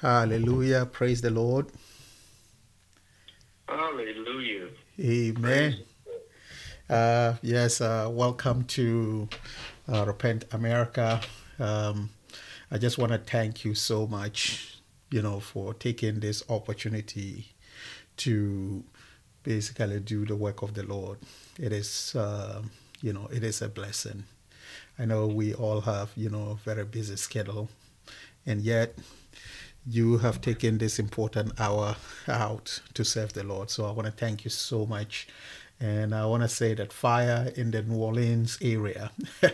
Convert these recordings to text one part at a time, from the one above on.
Hallelujah. Praise the Lord. Hallelujah. Amen. Uh, yes, uh, welcome to uh, Repent America. Um, I just want to thank you so much, you know, for taking this opportunity to basically do the work of the Lord. It is, uh, you know, it is a blessing. I know we all have, you know, a very busy schedule, and yet you have taken this important hour out to serve the Lord. So I want to thank you so much. And I want to say that fire in the New Orleans area.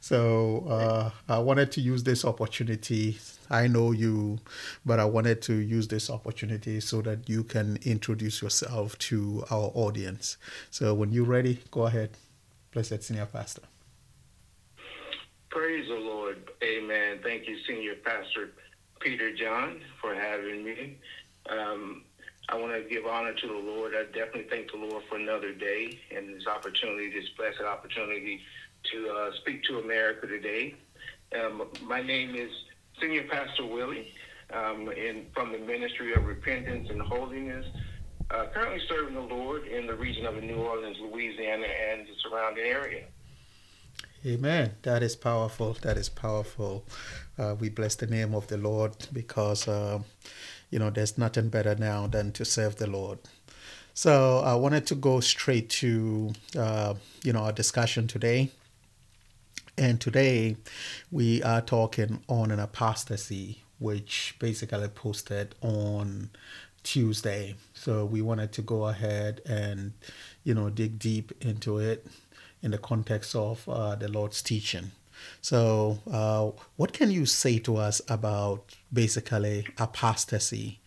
so uh, I wanted to use this opportunity. I know you, but I wanted to use this opportunity so that you can introduce yourself to our audience. So when you're ready, go ahead. Blessed Senior Pastor. Praise the Lord. Amen. Thank you, Senior Pastor Peter John, for having me. Um, I want to give honor to the Lord. I definitely thank the Lord for another day and this opportunity, this blessed opportunity to uh, speak to America today. Um, my name is Senior Pastor Willie, um, from the Ministry of Repentance and Holiness. Uh, currently serving the Lord in the region of New Orleans, Louisiana, and the surrounding area. Amen. That is powerful. That is powerful. Uh, we bless the name of the Lord because, uh, you know, there's nothing better now than to serve the Lord. So I wanted to go straight to, uh, you know, our discussion today. And today we are talking on an apostasy, which basically posted on Tuesday. So we wanted to go ahead and, you know, dig deep into it in the context of uh, the Lord's teaching. So, uh, what can you say to us about basically apostasy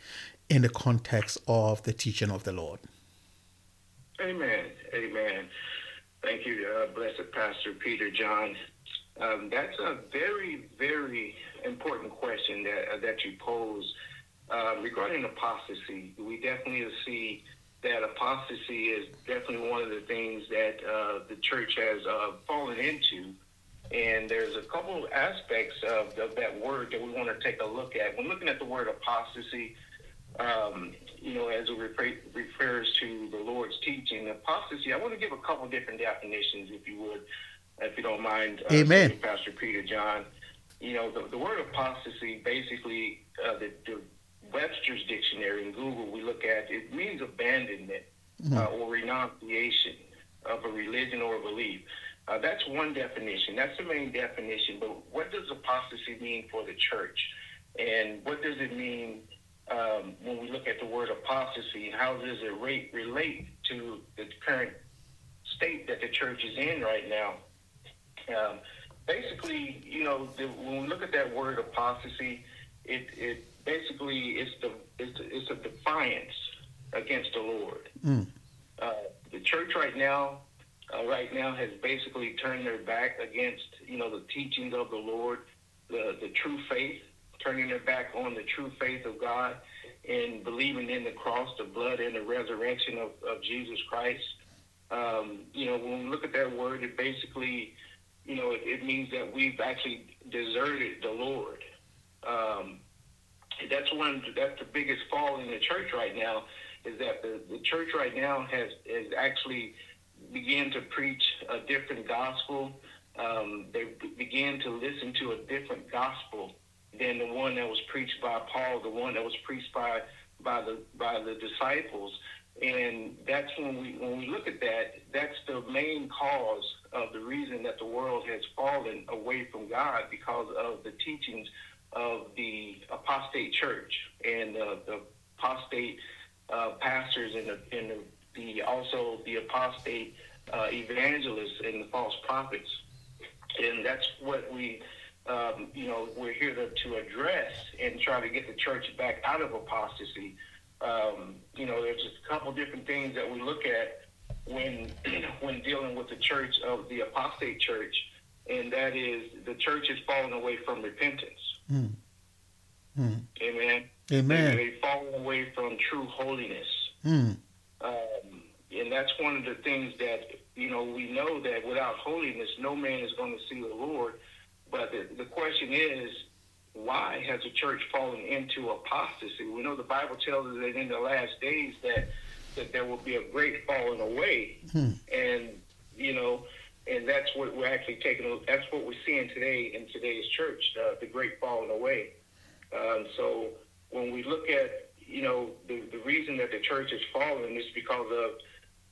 in the context of the teaching of the Lord? Amen. Amen. Thank you, uh, blessed Pastor Peter John. Um, that's a very, very important question that uh, that you pose uh, regarding apostasy. We definitely see that apostasy is definitely one of the things that uh, the church has uh, fallen into. And there's a couple of aspects of, of, that word that we want to take a look at. When looking at the word apostasy, um, you know, as it refer- refers to the Lord's teaching, apostasy, I want to give a couple different definitions, if you would, if you don't mind. Uh, Amen. Pastor Peter John. You know, the, the word apostasy basically, uh, the, the Webster's dictionary in Google, we look at it means abandonment mm-hmm. uh, or renunciation of a religion or a belief. Uh, that's one definition. That's the main definition. But what does apostasy mean for the church? And what does it mean um, when we look at the word apostasy? How does it rate, relate to the current state that the church is in right now? Um, basically, you know, the, when we look at that word apostasy, it, it basically it's the it's, it's a defiance against the Lord. Mm. Uh, the church right now, uh, right now has basically turned their back against you know the teachings of the Lord, the the true faith, turning their back on the true faith of God, and believing in the cross, the blood, and the resurrection of, of Jesus Christ. Um, you know, when we look at that word, it basically, you know, it, it means that we've actually deserted the Lord. Um, that's one that's the biggest fall in the church right now is that the, the church right now has has actually began to preach a different gospel. Um, they began to listen to a different gospel than the one that was preached by Paul, the one that was preached by by the by the disciples. And that's when we when we look at that, that's the main cause of the reason that the world has fallen away from God because of the teachings of the apostate church and uh, the apostate uh, pastors and the, and the, the, also the apostate uh, evangelists and the false prophets. And that's what we, um, you know, we're here to, to address and try to get the church back out of apostasy. Um, you know, there's just a couple different things that we look at when when dealing with the church of the apostate church, and that is the church is falling away from repentance. Mm. Mm. Amen. Amen. They, fall away from true holiness. Mm. Um, and that's one of the things that, you know, we know that without holiness, no man is going to see the Lord. But the, the question is, why has the church fallen into apostasy? We know the Bible tells us that in the last days that that there will be a great falling away, hmm. and you know, and that's what we're actually taking. A that's what we're seeing today in today's church, uh, the great falling away. Um, so when we look at you know the the reason that the church is falling is because of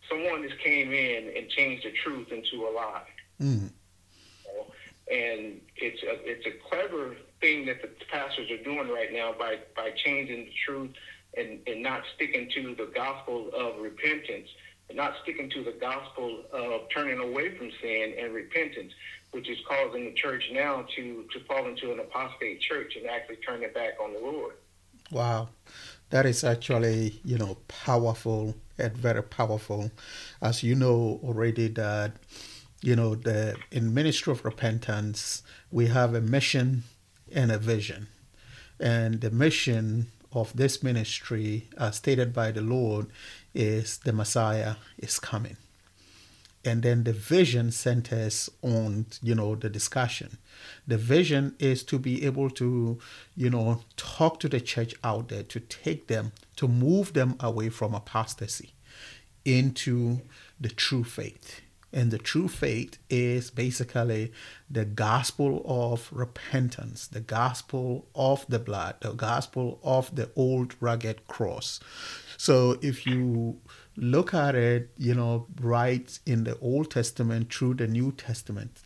someone just came in and changed the truth into a lie. Mm. And it's a, it's a clever thing that the pastors are doing right now by, by changing the truth and, and not sticking to the gospel of repentance, not sticking to the gospel of turning away from sin and repentance, which is causing the church now to, to fall into an apostate church and actually turn it back on the Lord. Wow. That is actually, you know, powerful and very powerful. As you know already that you know, the in Ministry of Repentance, we have a mission and a vision. And the mission of this ministry, as stated by the Lord, is the Messiah is coming. And then the vision centers on, you know, the discussion. The vision is to be able to, you know, talk to the church out there, to take them, to move them away from apostasy into the true faith and the true faith is basically the gospel of repentance, the gospel of the blood, the gospel of the old rugged cross. So if you look at it, you know, right in the Old Testament through the New Testament,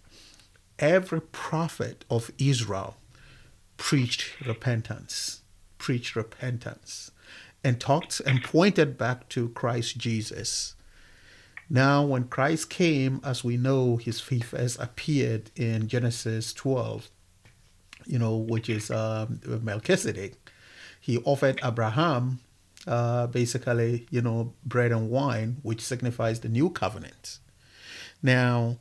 every prophet of Israel preached repentance, preached repentance, and talked and pointed back to Christ Jesus now, when Christ came, as we know, his first appeared in Genesis 12, you know, which is um, Melchizedek. He offered Abraham uh, basically, you know, bread and wine, which signifies the new covenant. Now,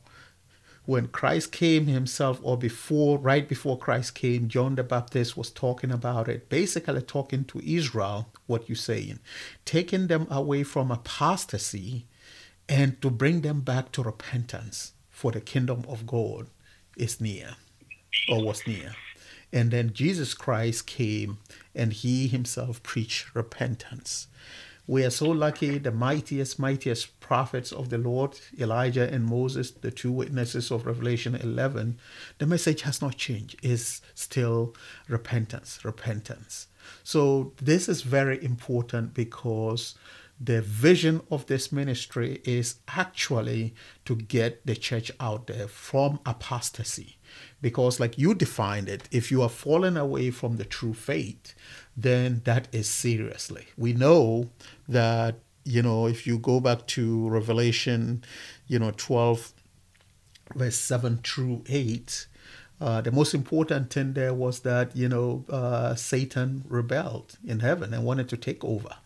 when Christ came himself, or before, right before Christ came, John the Baptist was talking about it, basically talking to Israel, what you're saying, taking them away from apostasy and to bring them back to repentance for the kingdom of God is near or was near. And then Jesus Christ came and he himself preached repentance. We are so lucky, the mightiest, mightiest prophets of the Lord, Elijah and Moses, the two witnesses of Revelation 11, the message has not changed. It's still repentance, repentance. So this is very important because the vision of this ministry is actually to get the church out there from apostasy. Because, like you defined it, if you are falling away from the true faith, then that is seriously. We know that, you know, if you go back to Revelation, you know, 12, verse 7 through 8, uh, the most important thing there was that, you know, uh, Satan rebelled in heaven and wanted to take over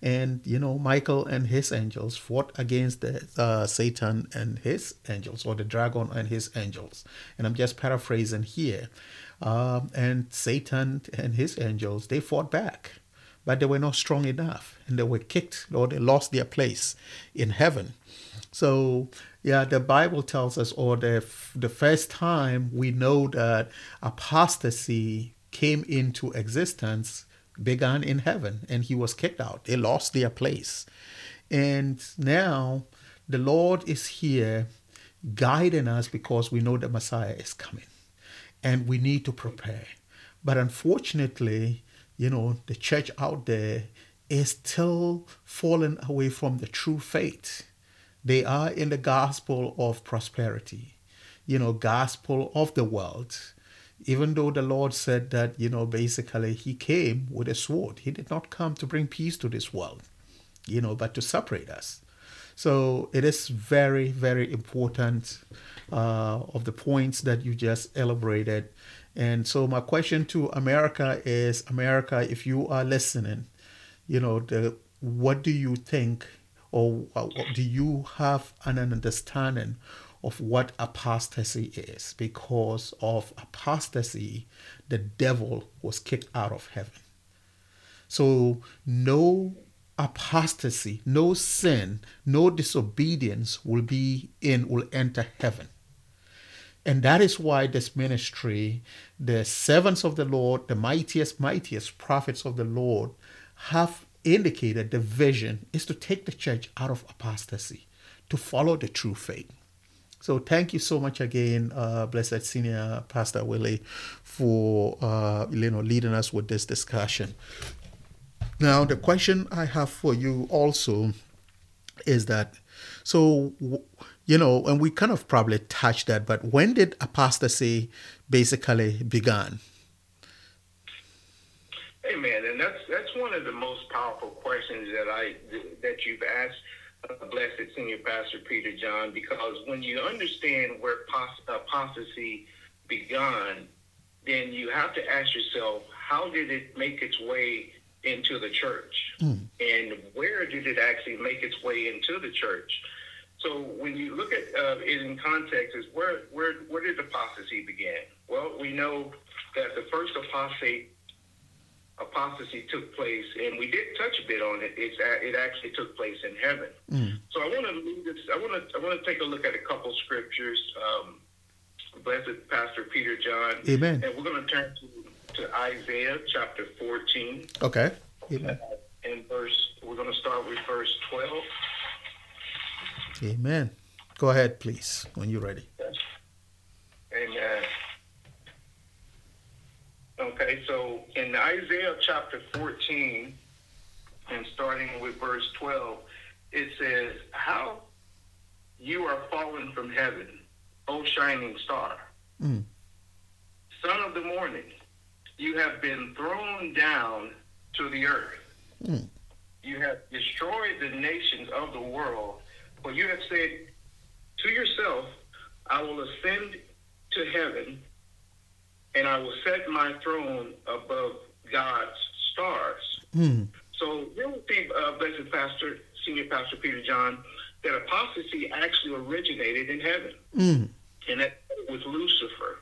and you know Michael and his angels fought against the, uh, Satan and his angels, or the dragon and his angels. And I'm just paraphrasing here. Um, and Satan and his angels they fought back, but they were not strong enough, and they were kicked or they lost their place in heaven. So yeah, the Bible tells us, or the the first time we know that apostasy came into existence began in heaven and he was kicked out. They lost their place. And now the Lord is here guiding us because we know the Messiah is coming and we need to prepare. But unfortunately, you know, the church out there is still falling away from the true faith. They are in the gospel of prosperity, you know, gospel of the world even though the Lord said that, you know, basically he came with a sword, he did not come to bring peace to this world, you know, but to separate us. So it is very, very important uh, of the points that you just elaborated. And so my question to America is, America, if you are listening, you know, the what do you think, or do you have an understanding of what apostasy is. Because of apostasy, the devil was kicked out of heaven. So, no apostasy, no sin, no disobedience will be in, will enter heaven. And that is why this ministry, the servants of the Lord, the mightiest, mightiest prophets of the Lord, have indicated the vision is to take the church out of apostasy, to follow the true faith. So thank you so much again, uh, blessed senior pastor Willie, for uh, you know leading us with this discussion. Now the question I have for you also is that so you know, and we kind of probably touched that, but when did apostasy basically began? Amen, and that's that's one of the most powerful questions that I that you've asked blessed senior pastor Peter John, because when you understand where apostasy began, then you have to ask yourself, how did it make its way into the church? Mm. And where did it actually make its way into the church? So when you look at uh, it in context, is where where where did apostasy begin? Well, we know that the first apostate apostasy took place, and we did touch a bit on it. It's it actually took place in heaven. Mm. So I want to this. I want to I want to take a look at a couple scriptures. Um, blessed Pastor Peter John. Amen. And we're going to turn to, to Isaiah chapter 14. Okay. Amen. And verse, we're going to start with verse 12. Amen. Go ahead, please, when you're ready. Amen. Okay, so in Isaiah chapter 14, and starting with verse 12, it says, How you are fallen from heaven, O shining star, mm. son of the morning, you have been thrown down to the earth. Mm. You have destroyed the nations of the world, for you have said to yourself, I will ascend to heaven and I will set my throne above God's stars. Mm. So we see, uh, blessed pastor, senior pastor Peter John, that apostasy actually originated in heaven, mm. and that was Lucifer.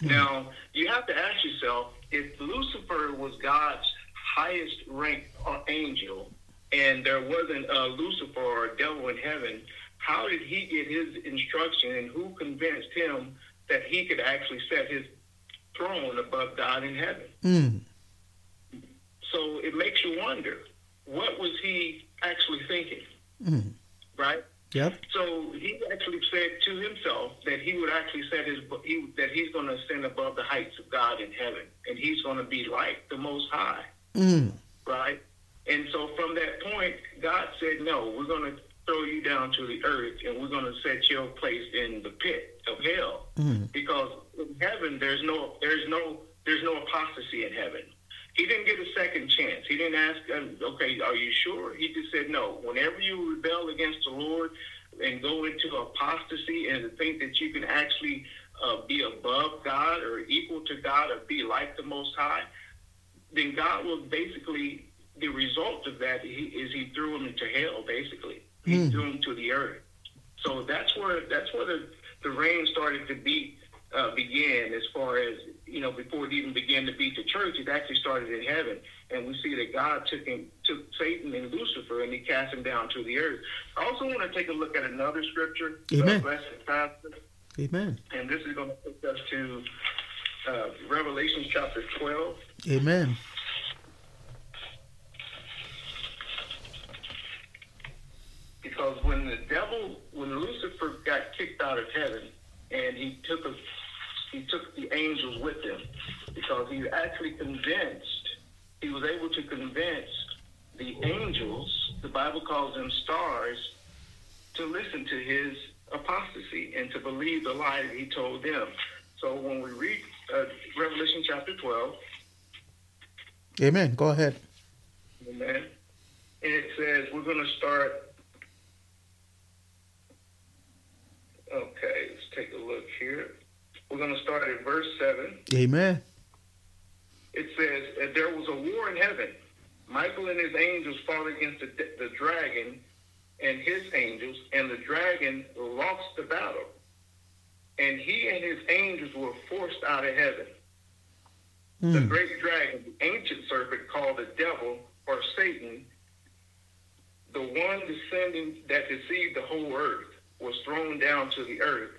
Mm. Now you have to ask yourself if Lucifer was God's highest ranked angel, and there wasn't a Lucifer or a devil in heaven, how did he get his instruction, and who convinced him that he could actually set his throne above God in heaven. Mm. So it makes you wonder, what was he actually thinking? Mm. Right? Yep. So he actually said to himself that he would actually set his he, that he's going to ascend above the heights of God in heaven, and he's going to be like the Most High. Mm. Right. And so from that point, God said, "No, we're going to throw you down to the earth, and we're going to set your place in the pit of hell, mm. because in heaven there's no there's no there's no apostasy in heaven. He didn't get a second chance. He didn't ask, um, okay, are you sure? He just said, no. Whenever you rebel against the Lord and go into apostasy and think that you can actually uh, be above God or equal to God or be like the Most High, then God will basically the result of that is he threw him into hell. Basically, he mm. threw him to the earth. So that's where that's where the the rain started to beat uh, began as far as you know before it even began to beat the church it actually started in heaven. And we see that god took him took satan and lucifer and he cast him down to the earth. I also want to take a look at another scripture amen. uh, amen. And this is going to take us to uh, revelation chapter 12 amen. Because when the devil, when Lucifer got kicked out of heaven, and he took a, he took the angels with him, because he actually convinced, he was able to convince the angels, the Bible calls them stars, to listen to his apostasy and to believe the lie that he told them. So when we read uh, Revelation chapter 12, Amen. Go ahead. Amen. And it says, we're going to start Okay, let's take a look here. We're going to start at verse 7. Amen. It says, There was a war in heaven. Michael and his angels fought against the, the dragon and his angels, and the dragon lost the battle. And he and his angels were forced out of heaven. Mm. The hmm. great dragon, the ancient serpent called the devil or Satan, the one descending that deceived the whole earth was thrown down to the earth,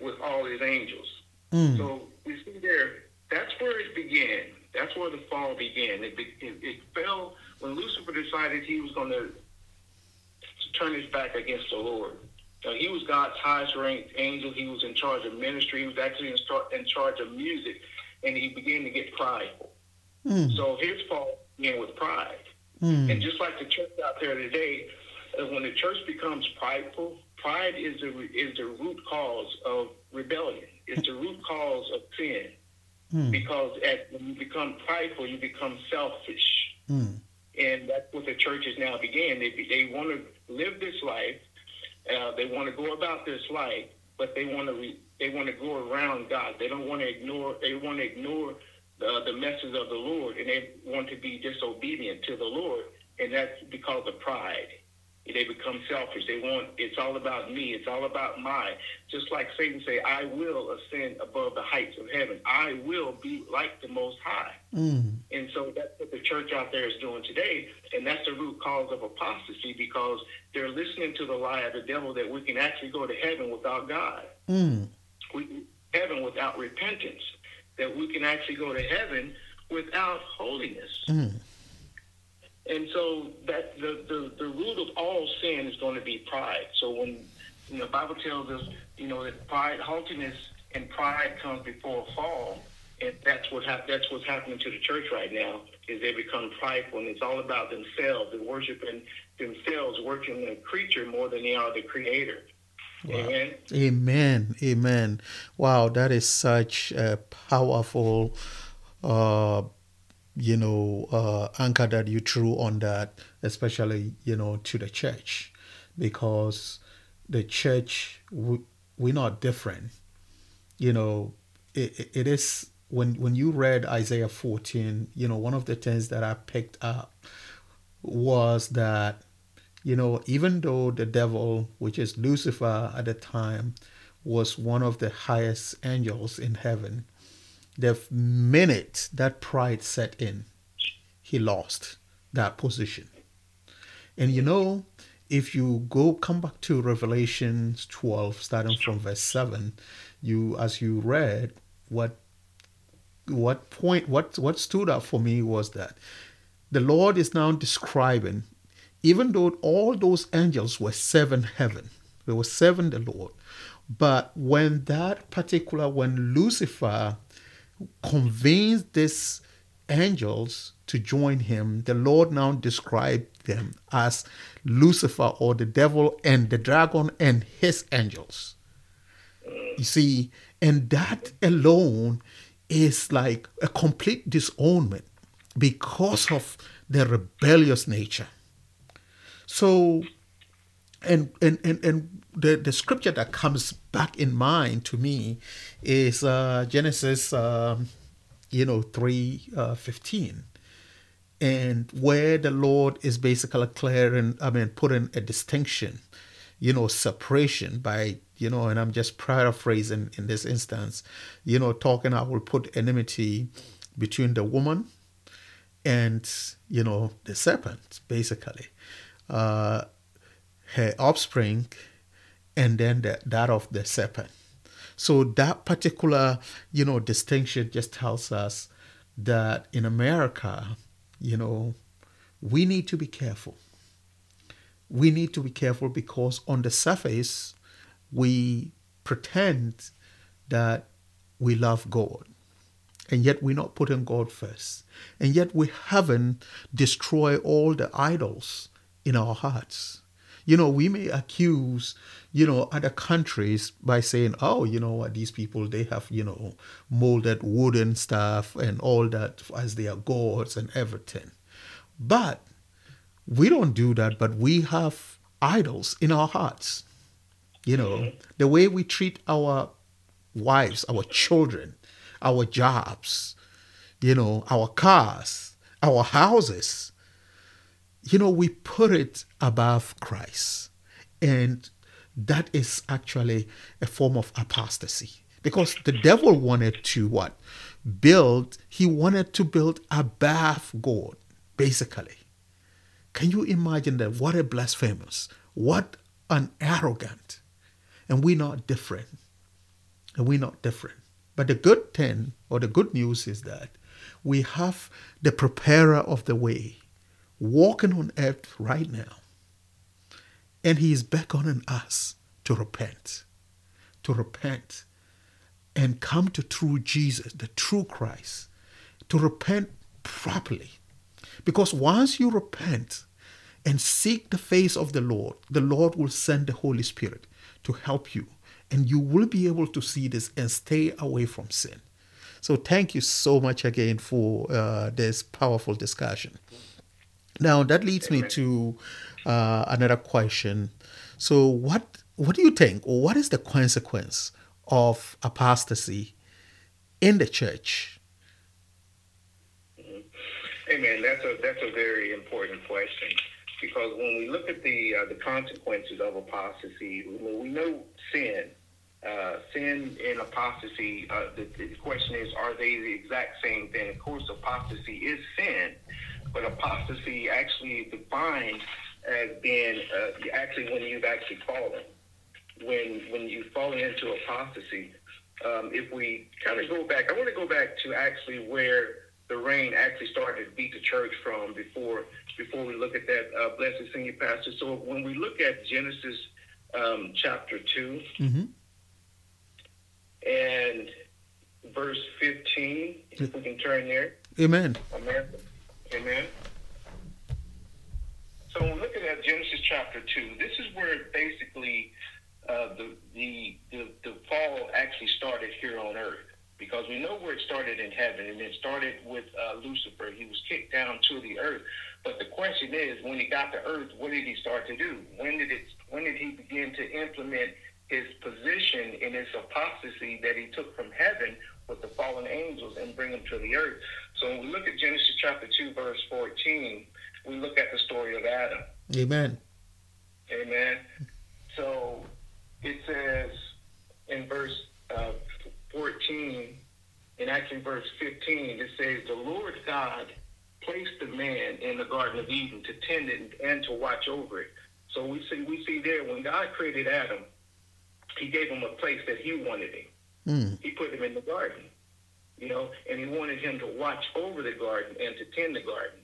with all his angels. Mm. So we see there, that's where it began. That's where the fall began. It, it, it fell when Lucifer decided he was going to turn his back against the Lord. Now, he was God's highest ranked angel. He was in charge of ministry. He was actually in, start, in charge of music, and he began to get prideful. Mm. So his fall began with pride. Mm. And just like the church out there today, uh, when the church becomes prideful, pride is the is the root cause of rebellion. It's the root cause of sin. Mm. Because at, when you become prideful, you become selfish. Mm. And that's what the churches now began. They they want to live this life. Uh, they want to go about this life, but they want to re, they want to go around God. They don't want to ignore. They want to ignore the, the message of the Lord, and they want to be disobedient to the Lord, and that's because of pride. They become selfish. They want it's all about me. It's all about my. Just like Satan say, I will ascend above the heights of heaven. I will be like the Most High. Mm. And so that's what the church out there is doing today, and that's the root cause of apostasy because they're listening to the lie of the devil that we can actually go to heaven without God. Mm. We heaven without repentance. That we can actually go to heaven without holiness. Mm. And so that the, the, the root of all sin is going to be pride. So when you know, the Bible tells us, you know, that pride, haughtiness, and pride comes before a fall, and that's what hap- that's what's happening to the church right now. Is they become prideful, and it's all about themselves and worshiping themselves, worshiping the creature more than they are the Creator. Wow. Amen. Amen. Amen. Wow, that is such a powerful, uh, you know, uh, anchor that you threw on that, especially you know to the church, because the church we, we're not different. You know, it, it is when when you read Isaiah 14, you know, one of the things that I picked up was that you know, even though the devil, which is Lucifer at the time, was one of the highest angels in heaven, the minute that pride set in, he lost that position. And you know, if you go come back to Revelation 12, starting from verse 7, you as you read, what what point what what stood out for me was that the Lord is now describing even though all those angels were seven heaven, there were seven the Lord. But when that particular, when Lucifer convinced these angels to join him, the Lord now described them as Lucifer or the devil and the dragon and his angels. You see, and that alone is like a complete disownment because of their rebellious nature. So, and and and, and the, the scripture that comes back in mind to me is uh, Genesis, um, you know, three uh, fifteen, and where the Lord is basically clearing, I mean, putting a distinction, you know, separation by you know, and I'm just paraphrasing in this instance, you know, talking I will put enmity between the woman and you know the serpent, basically. Uh, her offspring and then the, that of the serpent. So that particular, you know, distinction just tells us that in America, you know, we need to be careful. We need to be careful because on the surface, we pretend that we love God. And yet we're not putting God first. And yet we haven't destroyed all the idols in our hearts. You know, we may accuse, you know, other countries by saying, oh, you know what, these people, they have, you know, molded wooden stuff and all that as their gods and everything. But we don't do that, but we have idols in our hearts. You know, mm-hmm. the way we treat our wives, our children, our jobs, you know, our cars, our houses you know, we put it above Christ. And that is actually a form of apostasy. Because the devil wanted to what? Build, he wanted to build above God, basically. Can you imagine that? What a blasphemous, what an arrogant. And we're not different. and we're not different. But the good thing or the good news is that we have the preparer of the way walking on earth right now. And he is beckoning us to repent, to repent and come to true Jesus, the true Christ, to repent properly. Because once you repent and seek the face of the Lord, the Lord will send the Holy Spirit to help you, and you will be able to see this and stay away from sin. So, thank you so much again for uh, this powerful discussion. Now, that leads me to uh, another question. So, what what do you think, or what is the consequence of apostasy in the church? Amen. That's a that's a very important question because when we look at the uh, the consequences of apostasy, when we know sin. Uh, sin and apostasy. Uh, the, the, question is, are they the exact same thing? Of course, apostasy is sin, but apostasy actually defined as being uh, actually when you've actually fallen when when you fall into apostasy. Um, if we kind of go back, I want to go back to actually where the rain actually started to beat the church from before before we look at that. Uh, blessed senior pastor. So when we look at Genesis um, chapter 2 mm-hmm. and verse fifteen, if we can turn there. Amen. Amen. Amen. So looking at Genesis chapter two, this is where basically uh, the, the, the the fall actually started here on earth because we know where it started in heaven and it started with uh, Lucifer. He was kicked down to the earth. But the question is, when he got to earth, what did he start to do? When did it? When did he begin to implement his position in his apostasy that he took from heaven with the fallen angels and bring them to the earth? So when we look at Genesis chapter two, verse fourteen, we look at the story of Adam. Amen. Amen. So it says in verse uh, 14, and actually verse 15, it says, The Lord God placed the man in the Garden of Eden to tend it and to watch over it. So we see we see there when God created Adam, he gave him a place that he wanted him. Mm. He put him in the garden, you know, and he wanted him to watch over the garden and to tend the garden.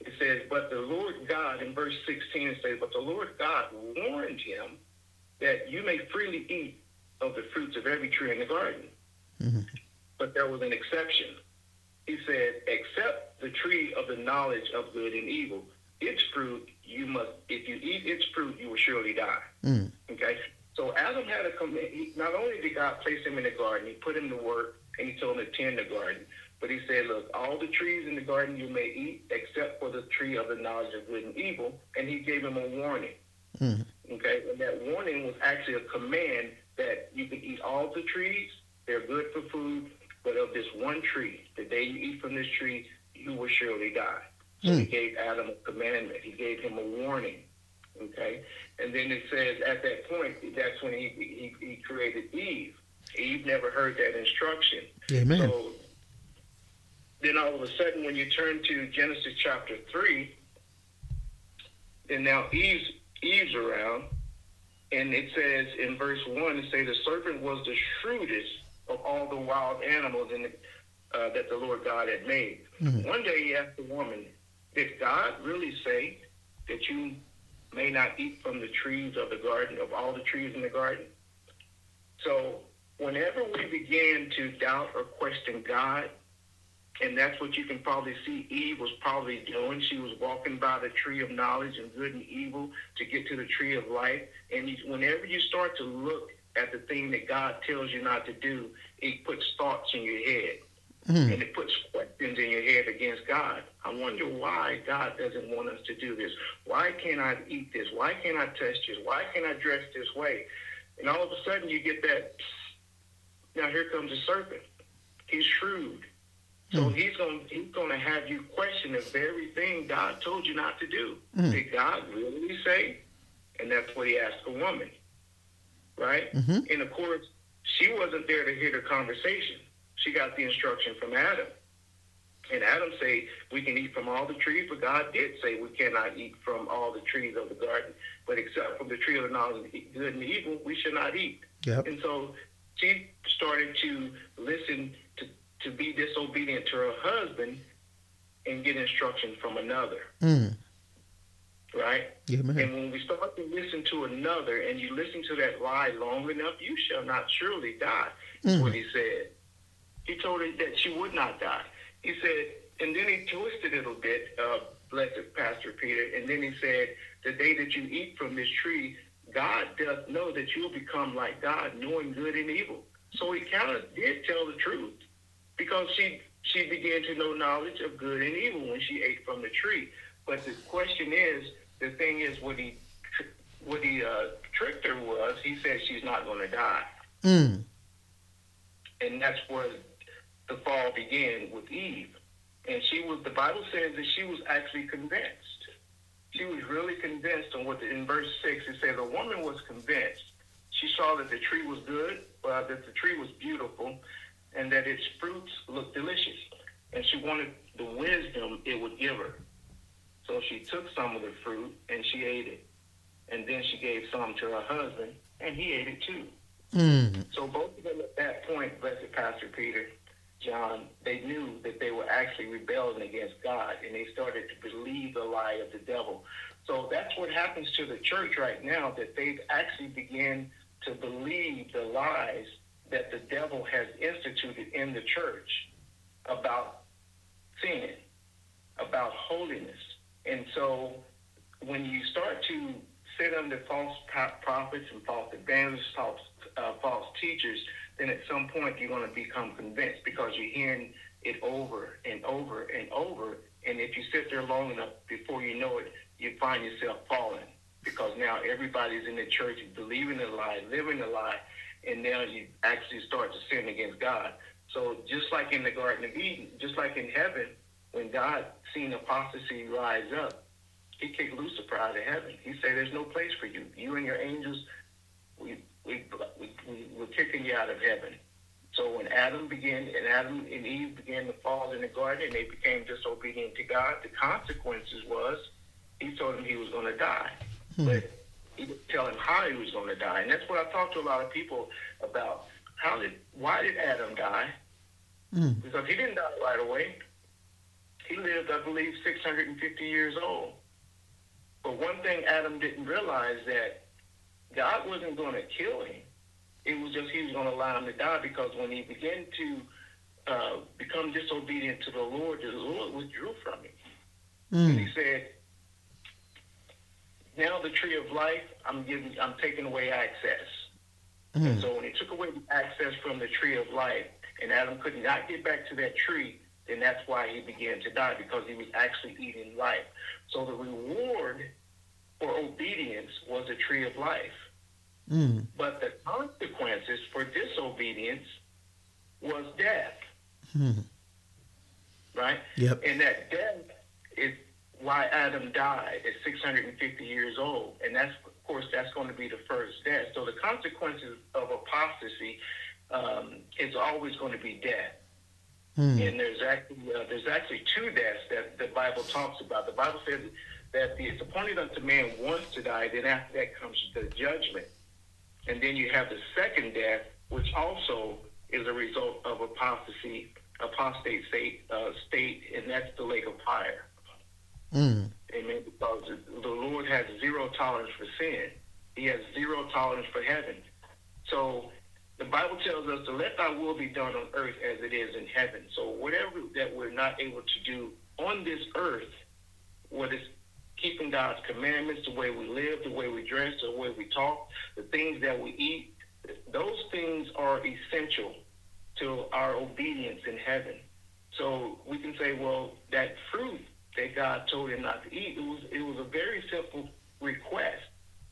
It says, but the Lord God, in verse 16, it says, but the Lord God warned him that you may freely eat of the fruits of every tree in the garden. Mm-hmm. But there was an exception. He said, except the tree of the knowledge of good and evil, its fruit you must, if you eat its fruit, you will surely die. Mm. Okay? So Adam had a command. Not only did God place him in the garden, he put him to work and he told him to tend the garden. But he said, Look, all the trees in the garden you may eat, except for the tree of the knowledge of good and evil. And he gave him a warning. Mm. Okay, and that warning was actually a command that you can eat all the trees; they're good for food. But of this one tree, the day you eat from this tree, you will surely die. So mm. he gave Adam a commandment. He gave him a warning. Okay, and then it says at that point, that's when he he, he created Eve. Eve never heard that instruction. Amen. So then all of a sudden, when you turn to Genesis chapter three, and now Eve's Eve's around, and it says in verse one, it says the serpent was the shrewdest of all the wild animals in the, uh, that the Lord God had made. Mm-hmm. One day he asked the woman, "Did God really say that you may not eat from the trees of the garden of all the trees in the garden?" So whenever we begin to doubt or question God, and that's what you can probably see Eve was probably doing. She was walking by the tree of knowledge and good and evil to get to the tree of life. And whenever you start to look at the thing that God tells you not to do, it puts thoughts in your head. Mm. And it puts questions in your head against God. I wonder why God doesn't want us to do this. Why can't I eat this? Why can't I touch this? Why can't I dress this way? And all of a sudden you get that, now here comes the serpent. He's shrewd. So mm. he's going he's to have you question the very thing God told you not to do. Mm. Did God really say? And that's what he asked the woman, right? Mm-hmm. And of course, she wasn't there to hear the conversation. She got the instruction from Adam. And Adam say we can eat from all the trees, but God did say we cannot eat from all the trees of the garden, but except from the tree of the knowledge of good and evil, we should not eat. Yep. And so she started to listen to, to be disobedient to her husband and get instruction from another. Mm. Right? Yeah, man. And when we start to listen to another and you listen to that lie long enough, you shall not surely die, is Mm. what he said. He told her that she would not die. He said, and then he twisted it a bit, uh, blessed Pastor Peter, and then he said, the day that you eat from this tree, God does know that you'll become like God, knowing good and evil. So he kind of did tell the truth because she she began to know knowledge of good and evil when she ate from the tree. But the question is, the thing is, what he what he uh, tricked her was, he said she's not going to die, Mm. and that's where the fall began with Eve. And she was, the Bible says that she was actually convinced. She was really convinced on what, the, in verse 6, it says, the woman was convinced. She saw that the tree was good, uh, that the tree was beautiful, and that its fruits looked delicious. And she wanted the wisdom it would give her. So she took some of the fruit and she ate it. And then she gave some to her husband, and he ate it too. Mm. So both of them at that point, blessed Pastor Peter, John, they knew that they were actually rebelling against God and they started to believe the lie of the devil. So that's what happens to the church right now, that they've actually began to believe the lies that the devil has instituted in the church about sin, about holiness. And so when you start to sit under false prophets and false evangelists, false, uh, false teachers, then at some point you're going to become convinced because you're hearing it over and over and over. And if you sit there long enough, before you know it, you find yourself falling because now everybody's in the church believing the lie, living the lie, and now you actually start to sin against God. So just like in the Garden of Eden, just like in heaven, when God seen apostasy rise up, he kicked Lucifer out of heaven. He said, "There's no place for you. You and your angels, we we, we we're kicking you out of heaven." So when Adam began and Adam and Eve began to fall in the garden and they became disobedient to God, the consequences was he told them he was going to die, but he didn't tell him how he was going to die. And that's what I talked to a lot of people about. How did why did Adam die? Mm. Because he didn't die right away. He lived, I believe, 650 years old. But one thing Adam didn't realize that God wasn't going to kill him. It was just he was going to allow him to die because when he began to uh, become disobedient to the Lord, the Lord withdrew from him. And he Mm. said, "Now the tree of life, I'm giving, I'm taking away access." Mm. So when he took away the access from the tree of life, and Adam could not get back to that tree, then that's why he began to die because he was actually eating life. So the reward for obedience was the tree of life, Mm. but the consequences for disobedience was death. Mm. Right? Yep. And that death is why Adam died at 650 years old. And that's, of course, that's going to be the first death. So the consequences of apostasy um, is always going to be death. Mm. And there's actually uh, there's actually two deaths that the Bible talks about. The Bible says that the, it's appointed unto man once to die. Then after that comes the judgment, and then you have the second death, which also is a result of apostasy, apostate state, uh, state, and that's the lake of fire. Mm. Amen. Because the Lord has zero tolerance for sin. He has zero tolerance for heaven. So the Bible tells us to let thy will be done on earth as it is in heaven. So whatever that we're not able to do on this earth, what is keeping God's commandments, the way we live, the way we dress, the way we talk, the things that we eat, those things are essential to our obedience in heaven. So we can say, well, that fruit that God told him not to eat, it was it was a very simple request,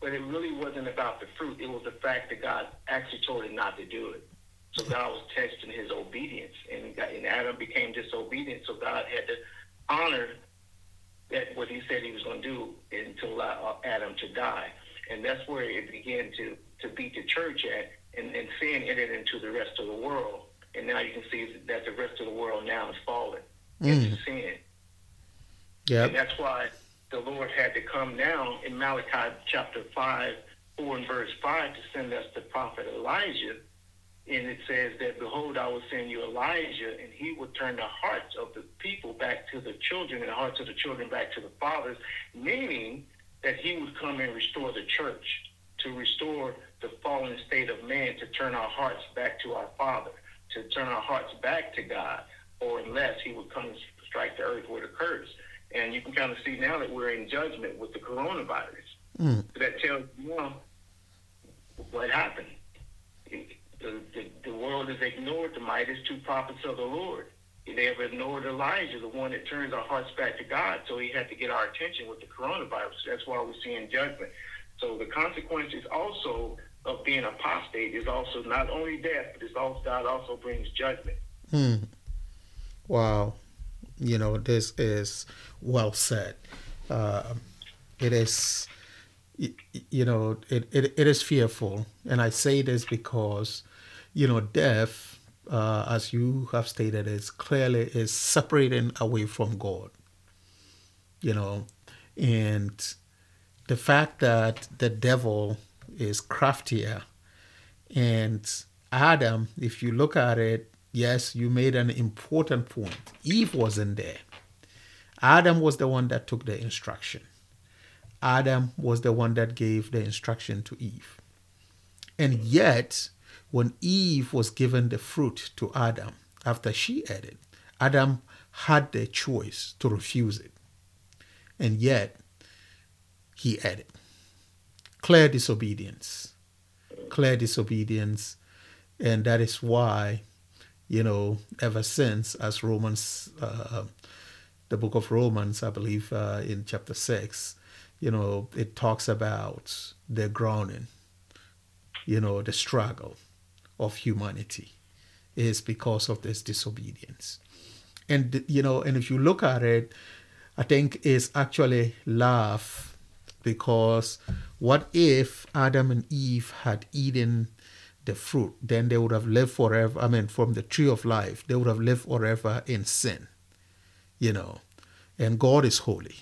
but it really wasn't about the fruit. It was the fact that God actually told him not to do it. So God was testing his obedience, and, God, and Adam became disobedient. So God had to honor that what He said He was going to do and to allow Adam to die, and that's where it began to to beat the church at, and, and sin entered into the rest of the world. And now you can see that the rest of the world now is fallen into mm. sin. Yep. And that's why the Lord had to come down in Malachi chapter 5, 4 and verse 5 to send us the prophet Elijah and it says that, Behold, I will send you Elijah, and he will turn the hearts of the people back to the children, and the hearts of the children back to the fathers, meaning that he would come and restore the church, to restore the fallen state of man, to turn our hearts back to our Father, to turn our hearts back to God, or unless he would come and strike the earth with a curse. And you can kind of see now that we're in judgment with the coronavirus. Mm. So that tells you well, what happened. The, the, the world has ignored the mightiest two prophets of the Lord. They have ignored Elijah, the one that turns our hearts back to God. So he had to get our attention with the coronavirus. That's why we're seeing judgment. So the consequences also of being apostate is also not only death, but it's also God also brings judgment. Hmm. Wow. You know, this is well said. Uh, it is, you know, it, it, it is fearful. And I say this because, you know, death, uh, as you have stated, is clearly is separating away from God. You know, and the fact that the devil is craftier and Adam, if you look at it, yes, you made an important point. Eve wasn't there. Adam was the one that took the instruction. Adam was the one that gave the instruction to Eve. And yet, when Eve was given the fruit to Adam after she ate it, Adam had the choice to refuse it. And yet, he ate it. Clear disobedience. Clear disobedience. And that is why, you know, ever since, as Romans, uh, the book of Romans, I believe uh, in chapter 6, you know, it talks about the groaning, you know, the struggle of humanity is because of this disobedience. And, you know, and if you look at it, I think it's actually love because what if Adam and Eve had eaten the fruit? Then they would have lived forever. I mean, from the tree of life, they would have lived forever in sin, you know, and God is holy.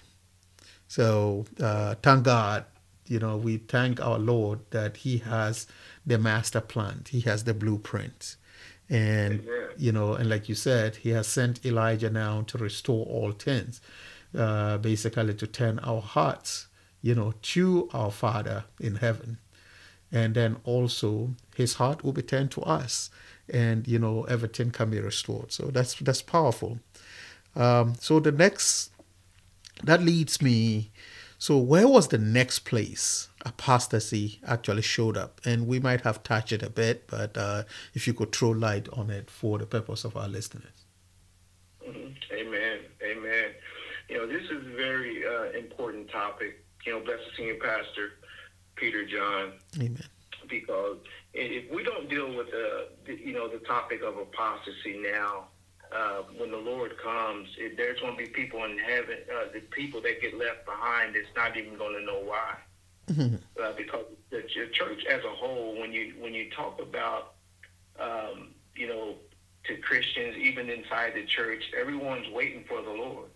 So uh, thank God, you know, we thank our Lord that He has the master plan, He has the blueprint. And, you know, and like you said, He has sent Elijah now to restore all things, uh, basically to turn our hearts, you know, to our Father in heaven. And then also His heart will be turned to us and you know everything can be restored so that's that's powerful um, so the next that leads me so where was the next place apostasy actually showed up? And we might have touched it a bit but uh, if you could throw light on it for the purpose of our listeners. Mm-hmm. amen. Amen. You know this is a very uh, important topic. You know blessed senior pastor peter john. Amen. Because if we don't deal with the, you know the topic of apostasy now uh, when the Lord comes, it, there's going to be people in heaven, uh, the people that get left behind, it's not even going to know why. Mm-hmm. Uh, because the, the, church as a whole, when you when you talk about, um, you know, to Christians, even inside the church, everyone's waiting for the Lord.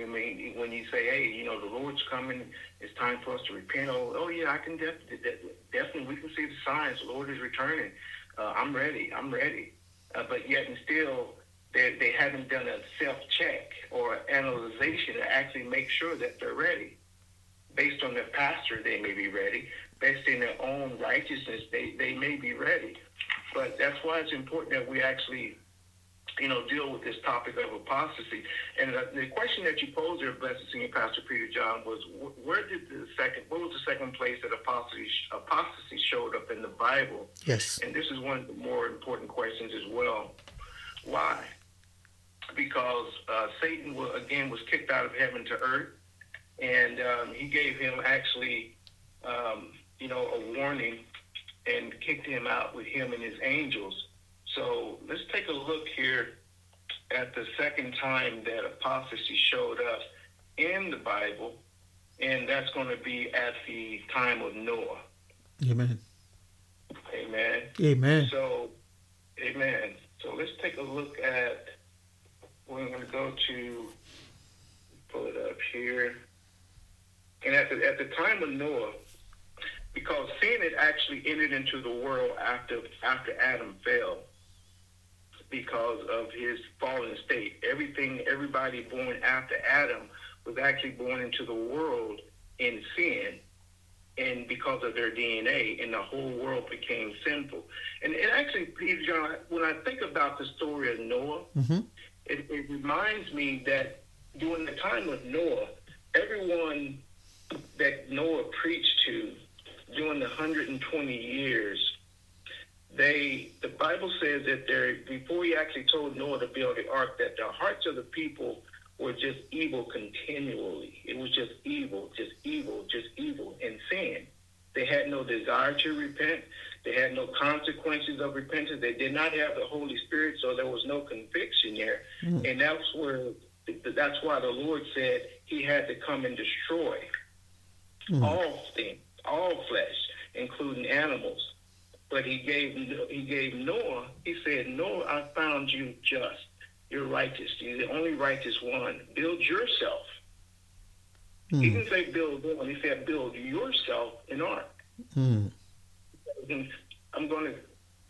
I mean, when you say, "Hey, you know, the Lord's coming. It's time for us to repent." Oh, oh yeah, I can def- definitely. We can see the signs. The Lord is returning. Uh, I'm ready. I'm ready. Uh, but yet, and still, they, they haven't done a self check or analyzation to actually make sure that they're ready. Based on their pastor, they may be ready. Based in their own righteousness, they, they may be ready. But that's why it's important that we actually, you know, deal with this topic of apostasy. And the, the question that you posed there, Blessed Senior Pastor Peter John, was where did the second, what was the second place that apostasy, apostasy showed up in the Bible? Yes. And this is one of the more important questions as well. Why? Because uh, Satan was, again was kicked out of heaven to earth, and um, he gave him actually, um, you know, a warning and kicked him out with him and his angels. So let's take a look here at the second time that apostasy showed up in the Bible, and that's going to be at the time of Noah. Amen. Amen. Amen. So, amen. So let's take a look at we're going to go to pull it up here. And at the, at the time of Noah, because sin had actually entered into the world after after Adam fell because of his fallen state. Everything, everybody born after Adam was actually born into the world in sin and because of their DNA, and the whole world became sinful. And it actually, John, when I think about the story of Noah, mm-hmm. It, it reminds me that during the time of Noah, everyone that Noah preached to during the 120 years, they the Bible says that there before he actually told Noah to build the ark, that the hearts of the people were just evil continually. It was just evil, just evil, just evil and sin. They had no desire to repent. They had no consequences of repentance. They did not have the Holy Spirit, so there was no conviction there. Mm. And that's where that's why the Lord said he had to come and destroy mm. all things, all flesh, including animals. But he gave he gave Noah, he said, Noah, I found you just you're righteous. You're the only righteous one. Build yourself. Mm. He didn't say build one. He said build yourself an ark. Mm. I'm going to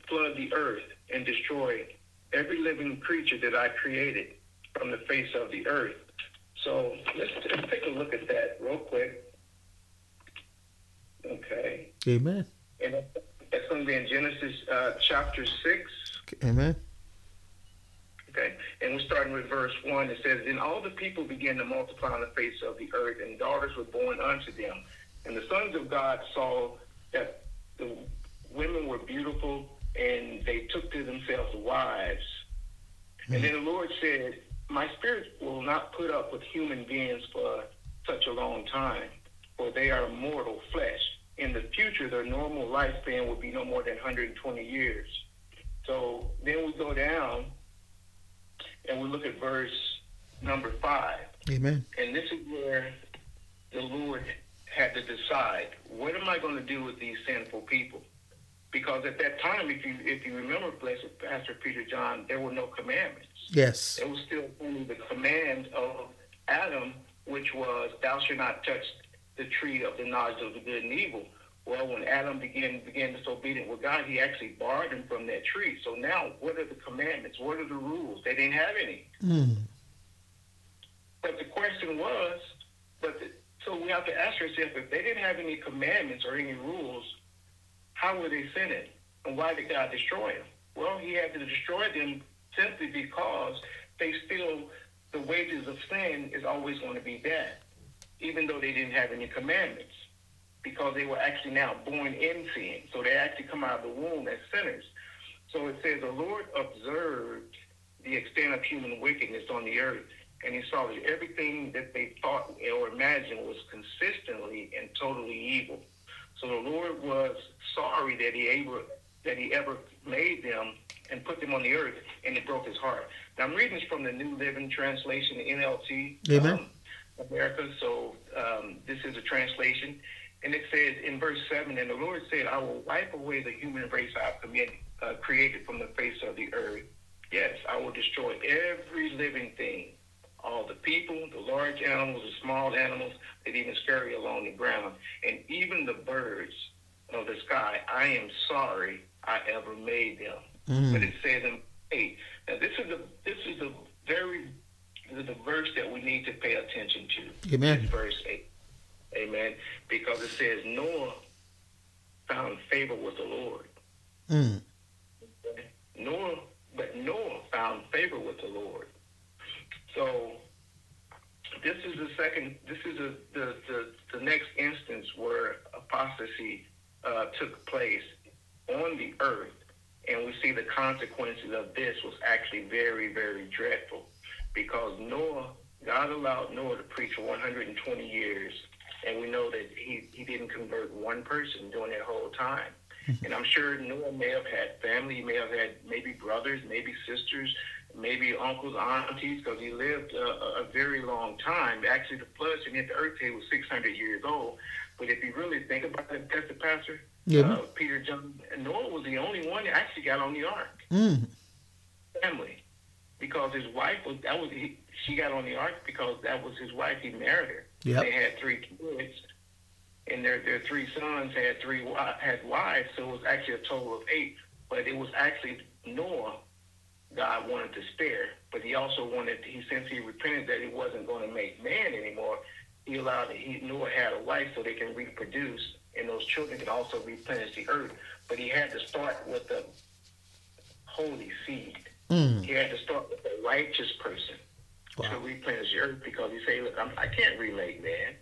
flood the earth and destroy every living creature that I created from the face of the earth. So let's, let's take a look at that real quick. Okay. Amen. And that's going to be in Genesis uh, chapter 6. Amen. Okay, and we're starting with verse 1. It says, Then all the people began to multiply on the face of the earth, and daughters were born unto them. And the sons of God saw that the women were beautiful, and they took to themselves wives. Mm-hmm. And then the Lord said, My spirit will not put up with human beings for such a long time, for they are mortal flesh. In the future, their normal lifespan will be no more than 120 years. So then we go down and we look at verse number five. Amen. And this is where the Lord had to decide what am I going to do with these sinful people? Because at that time, if you if you remember, blessed Pastor Peter John, there were no commandments. Yes. it was still only the command of Adam, which was, "Thou shalt not touch the tree of the knowledge of the good and evil." Well, when Adam began began disobedient with God, he actually barred him from that tree. So now, what are the commandments? What are the rules? They didn't have any. Mm. But the question was, but the, so we have to ask ourselves: if they didn't have any commandments or any rules, how were they sinning, and why did God destroy them? Well, He had to destroy them simply because they still the wages of sin is always going to be death, even though they didn't have any commandments because they were actually now born in sin. So they actually come out of the womb as sinners. So it says the Lord observed the extent of human wickedness on the earth, and he saw that everything that they thought or imagined was consistently and totally evil. So the Lord was sorry that he ever that he ever made them and put them on the earth, and it broke his heart. Now I'm reading this from the New Living Translation, the NLT, Amen. Um, America. So um, this is a translation. And it says in verse 7 And the Lord said, I will wipe away the human race I have committed, uh, created from the face of the earth. Yes, I will destroy every living thing, all the people, the large animals, the small animals that even scurry along the ground, and even the birds of the sky. I am sorry I ever made them. Mm. But it says in 8. Now, this is the, this is the very the verse that we need to pay attention to. Amen. verse 8. Amen. Because it says Noah found favor with the Lord. Mm. Noah, but Noah found favor with the Lord. So this is the second. This is a, the, the the next instance where apostasy uh, took place on the earth, and we see the consequences of this was actually very very dreadful, because Noah, God allowed Noah to preach for 120 years and we know that he, he didn't convert one person during that whole time. Mm-hmm. And I'm sure Noah may have had family, he may have had maybe brothers, maybe sisters, maybe uncles, aunties, because he lived a, a, very long time. Actually, the flood and hit the earth he was 600 years old. But if you really think about it, that's the Pastor yeah. uh, Peter John, Noah was the only one that actually got on the ark. Mm. Family. Because his wife was, that was, he, she got on the ark because that was his wife. He married her. Yep. They had three kids. and their their three sons had three had wives, so it was actually a total of eight. But it was actually Noah God wanted to spare, but He also wanted he since He repented that He wasn't going to make man anymore. He allowed he Noah had a wife so they can reproduce, and those children can also replenish the earth. But he had to start with the holy seed. Mm. He had to start with a righteous person wow. to replenish the earth because he said, "Look, I'm, I can not relate man.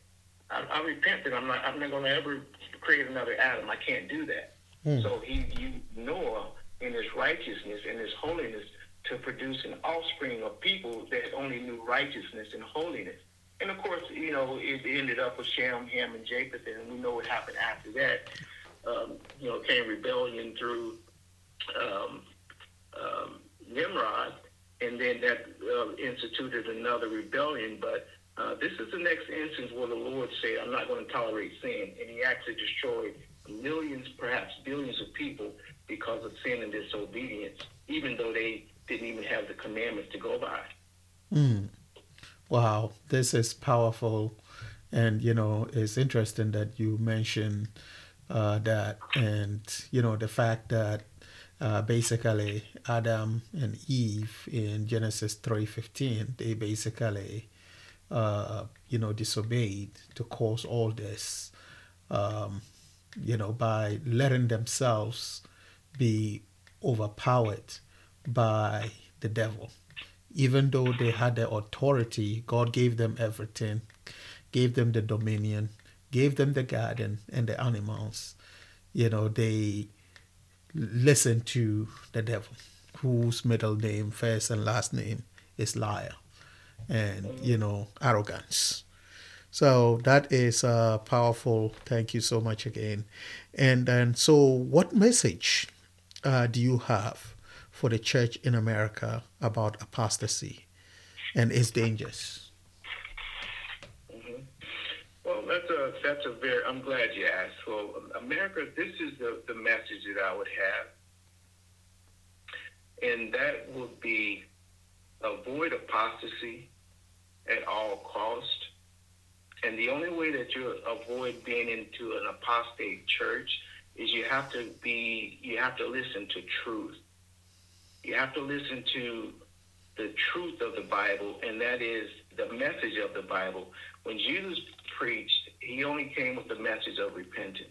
I, I repent that I'm not. I'm not going to ever create another Adam. I can't do that." Mm. So he you, Noah in his righteousness and his holiness to produce an offspring of people that only knew righteousness and holiness. And of course, you know, it ended up with Shem, Ham, and Japheth, and we know what happened after that. Um, you know, came rebellion through um, um, Nimrod, and then that uh, instituted another rebellion. But uh, this is the next instance where the Lord said, I'm not going to tolerate sin. And he actually destroyed millions, perhaps billions of people because of sin and disobedience, even though they didn't even have the commandments to go by. Mm. Wow, this is powerful. And, you know, it's interesting that you mentioned uh, that and, you know, the fact that uh, basically Adam and Eve in Genesis 3.15, they basically, uh, you know, disobeyed to cause all this, um, you know, by letting themselves be overpowered by the devil. Even though they had the authority, God gave them everything, gave them the dominion, gave them the garden and the animals. You know, they listened to the devil, whose middle name, first and last name, is liar and, you know, arrogance. So that is uh, powerful. Thank you so much again. And then, so what message uh, do you have for the church in America about apostasy and its dangers? Mm-hmm. Well, that's a that's a very. I'm glad you asked. Well, America, this is the the message that I would have, and that would be avoid apostasy at all cost. And the only way that you avoid being into an apostate church is you have to be you have to listen to truth you have to listen to the truth of the Bible, and that is the message of the Bible. When Jesus preached, he only came with the message of repentance.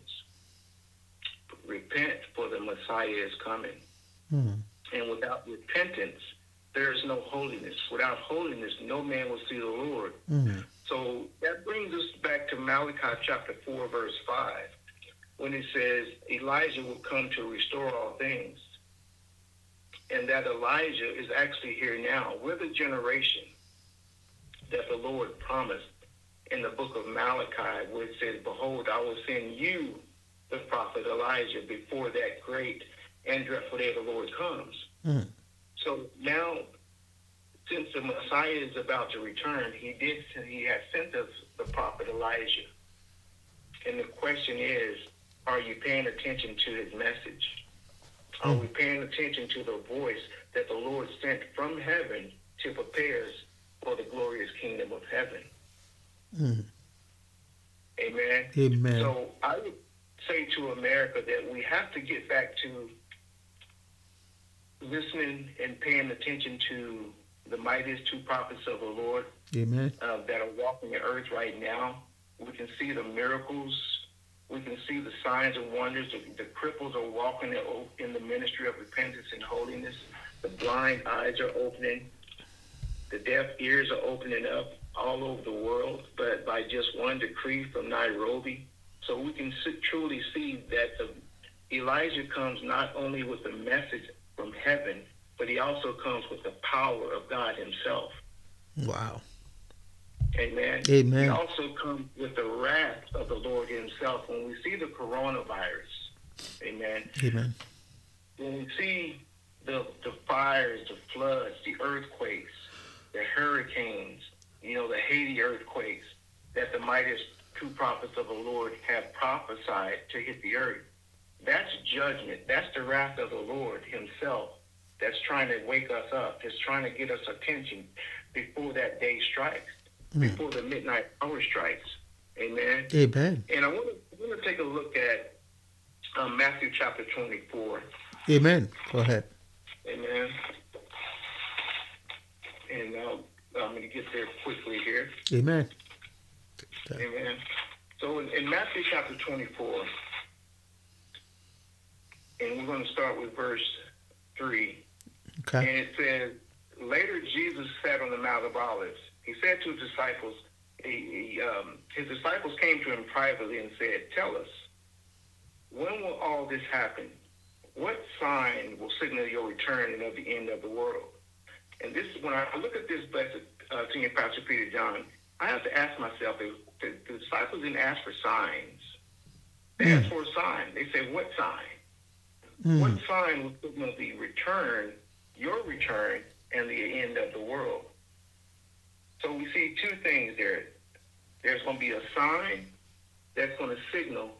Repent, for the Messiah is coming. Mm. And without repentance, there is no holiness. Without holiness, no man will see the Lord. Mm. So that brings us back to Malachi chapter 4, verse 5, when it says, Elijah will come to restore all things and that Elijah is actually here now. We're the generation that the Lord promised in the book of Malachi, where it says, Behold, I will send you the prophet Elijah before that great and dreadful day of the Lord comes. Mm. So now, since the Messiah is about to return, he did he has sent us the prophet Elijah. And the question is, are you paying attention to his message? Are we paying attention to the voice that the Lord sent from heaven to prepare us for the glorious kingdom of heaven? Mm. Amen. Amen. So I would say to America that we have to get back to listening and paying attention to the mightiest two prophets of the Lord Amen. Uh, that are walking the earth right now. We can see the miracles we can see the signs and wonders. The, the cripples are walking in the ministry of repentance and holiness. The blind eyes are opening. The deaf ears are opening up all over the world, but by just one decree from Nairobi. So we can see, truly see that the, Elijah comes not only with a message from heaven, but he also comes with the power of God himself. Wow. Amen. Amen. He also comes with the wrath of the Lord Himself. When we see the coronavirus, Amen. Amen. When we see the the fires, the floods, the earthquakes, the hurricanes, you know, the Haiti earthquakes that the mightiest two prophets of the Lord have prophesied to hit the earth. That's judgment. That's the wrath of the Lord Himself that's trying to wake us up, that's trying to get us attention before that day strikes mm. before the midnight hour strikes. Amen. Amen. And I want to, I want to take a look at um, Matthew chapter 24. Amen. Go ahead. Amen. And uh, I'm going to get there quickly here. Amen. Amen. So in, in Matthew chapter 24, and we're going to start with verse 3. Okay. And it says, Later Jesus sat on the Mount of Olives. He said to his disciples, he, he, um, his disciples came to him privately and said, Tell us, when will all this happen? What sign will signal your return and of the end of the world? And this, when I look at this, blessed uh, senior pastor Peter John, I have to ask myself, if the, the disciples didn't ask for signs. They Mm. asked for a sign. They said, What sign? Mm. What sign will signal the return, your return, and the end of the world? So we see two things there. There's going to be a sign that's going to signal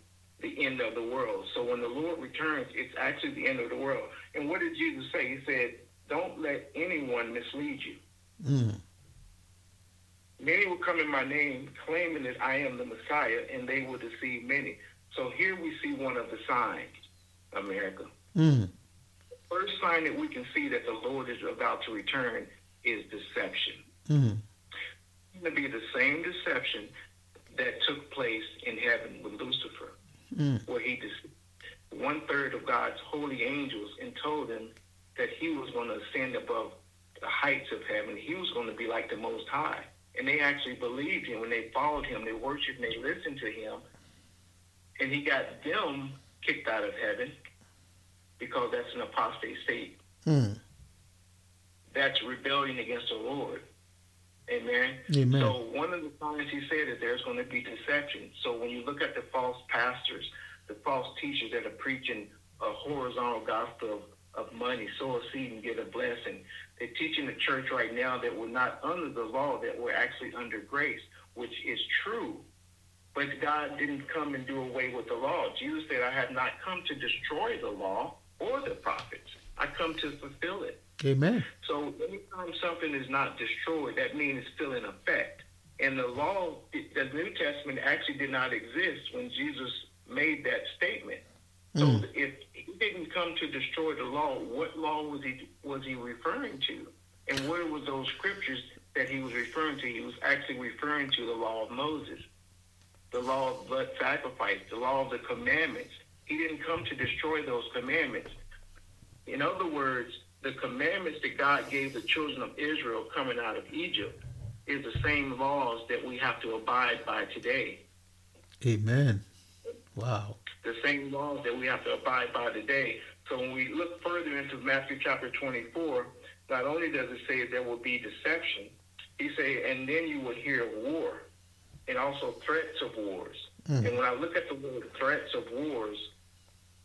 the end of the world. So when the Lord returns, it's actually the end of the world. And what did Jesus say? He said, Don't let anyone mislead you. Mm. Many will come in my name, claiming that I am the Messiah, and they will deceive many. So here we see one of the signs, America. Mm. First sign that we can see that the Lord is about to return is deception. Mm. To be the same deception that took place in heaven with Lucifer, Mm. where he deceived one third of God's holy angels and told them that he was going to ascend above the heights of heaven. He was going to be like the Most High. And they actually believed him when they followed him, they worshiped and they listened to him. And he got them kicked out of heaven because that's an apostate state. Mm. That's rebellion against the Lord. Amen. Amen. So one of the signs he said is there's going to be deception. So when you look at the false pastors, the false teachers that are preaching a horizontal gospel of, of money, sow a seed and get a blessing, they're teaching the church right now that we're not under the law, that we're actually under grace, which is true. But God didn't come and do away with the law. Jesus said, I have not come to destroy the law or the prophets. I come to fulfill it. Amen. So anytime something is not destroyed, that means it's still in effect. And the law, the New Testament actually did not exist when Jesus made that statement. So Mm. if he didn't come to destroy the law, what law was he was he referring to? And where were those scriptures that he was referring to? He was actually referring to the law of Moses, the law of blood sacrifice, the law of the commandments. He didn't come to destroy those commandments. In other words, the commandments that God gave the children of Israel coming out of Egypt is the same laws that we have to abide by today. Amen. Wow. The same laws that we have to abide by today. So when we look further into Matthew chapter 24, not only does it say there will be deception, he say, and then you will hear of war and also threats of wars. Mm. And when I look at the word threats of wars,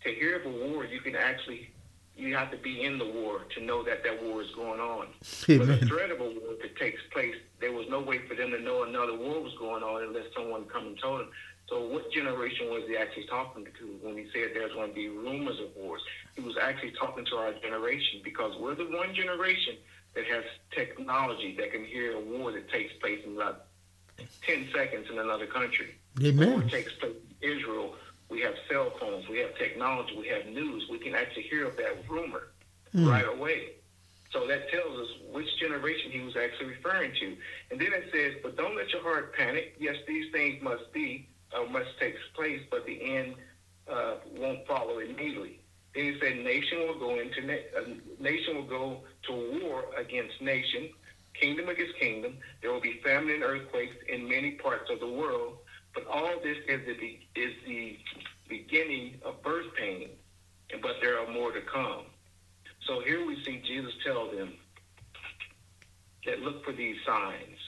to hear of a war, you can actually, you have to be in the war to know that that war is going on. But the Amen. threat of a war that takes place, there was no way for them to know another war was going on unless someone come and told them. So what generation was he actually talking to when he said there's going to be rumors of wars? He was actually talking to our generation because we're the one generation that has technology that can hear a war that takes place in about 10 seconds in another country. War Amen. takes place in Israel. We have cell phones. We have technology. We have news. We can actually hear of that rumor Mm. right away. So that tells us which generation he was actually referring to. And then it says, but don't let your heart panic. Yes, these things must be, uh, must take place, but the end uh, won't follow immediately. Then he said, nation will go into, na- uh, nation will go to war against nation, kingdom against kingdom. There will be famine and earthquakes in many parts of the world. But all this is the, be- is the beginning of birth pain, but there are more to come. So here we see Jesus tell them that look for these signs.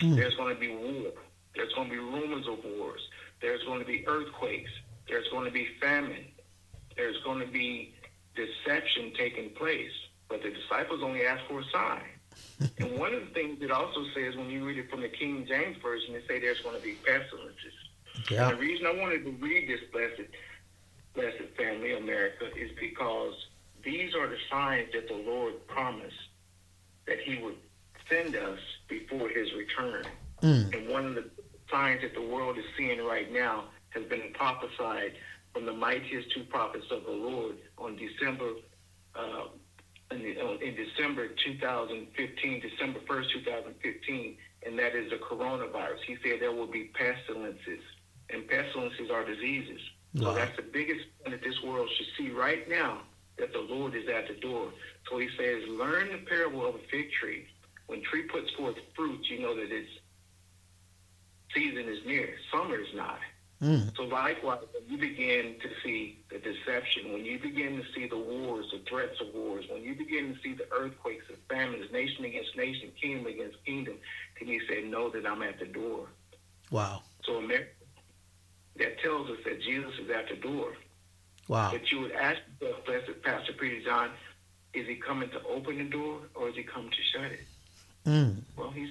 Mm. There's going to be war. There's going to be rumors of wars. There's going to be earthquakes. There's going to be famine. There's going to be deception taking place. But the disciples only asked for a sign. And one of the things it also says when you read it from the King James Version, it say there's going to be pestilences. Yeah. And the reason I wanted to read this blessed, blessed family, America, is because these are the signs that the Lord promised that He would send us before His return. Mm. And one of the signs that the world is seeing right now has been prophesied from the mightiest two prophets of the Lord on December uh, in, uh, in, December 2015, December 1st, 2015, and that is the coronavirus. He said there will be pestilences, and pestilences are diseases. Wow. So that's the biggest thing that this world should see right now that the Lord is at the door. So he says, learn the parable of a fig tree. When tree puts forth fruit, you know that its season is near. Summer is nigh. Mm. So likewise, when you begin to see the deception, when you begin to see the wars, the threats of wars, when you begin to see the earthquakes, the famines, nation against nation, kingdom against kingdom, then he said, know that I'm at the door. Wow. So America, that tells us that Jesus is at the door. Wow. But you would ask yourself, Blessed Pastor Peter John, is he coming to open the door or is he coming to shut it? Mm. Well, he's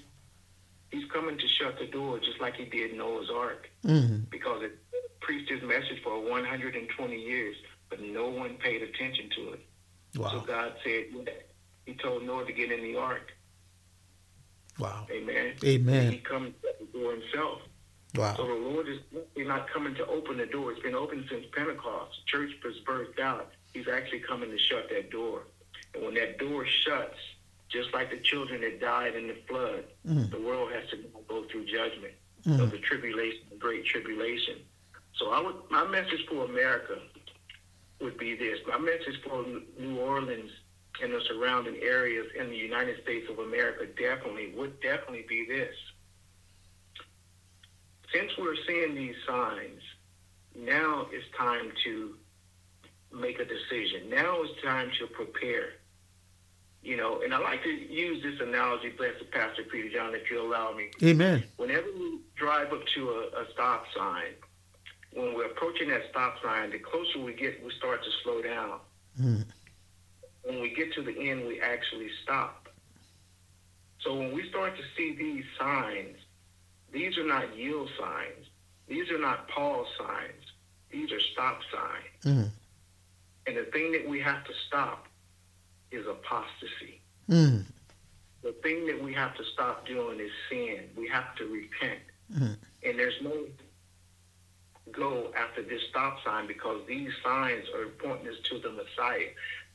he's coming to shut the door just like he did Noah's Ark. Mm-hmm. Because it preached his message for 120 years, but no one paid attention to it. Wow. So God said, he told Noah to get in the ark. Wow. Amen. Amen. And he comes to the door himself. Wow. So the Lord is not coming to open the door. It's been open since Pentecost. Church was birthed out. He's actually coming to shut that door. And when that door shuts, just like the children that died in the flood, mm. the world has to go through judgment mm. of the tribulation, the great tribulation. So I would, my message for America would be this. My message for New Orleans and the surrounding areas in the United States of America definitely would definitely be this. Since we're seeing these signs, now it's time to make a decision. Now it's time to prepare. You know, and I like to use this analogy, Blessed Pastor Peter John, if you allow me. Amen. Whenever we drive up to a, a stop sign, when we're approaching that stop sign, the closer we get, we start to slow down. Mm. When we get to the end, we actually stop. So when we start to see these signs, these are not yield signs. These are not pause signs. These are stop signs. Mm. And the thing that we have to stop is apostasy. Mm. The thing that we have to stop doing is sin. We have to repent. Mm. And there's no go after this stop sign because these signs are pointing us to the Messiah.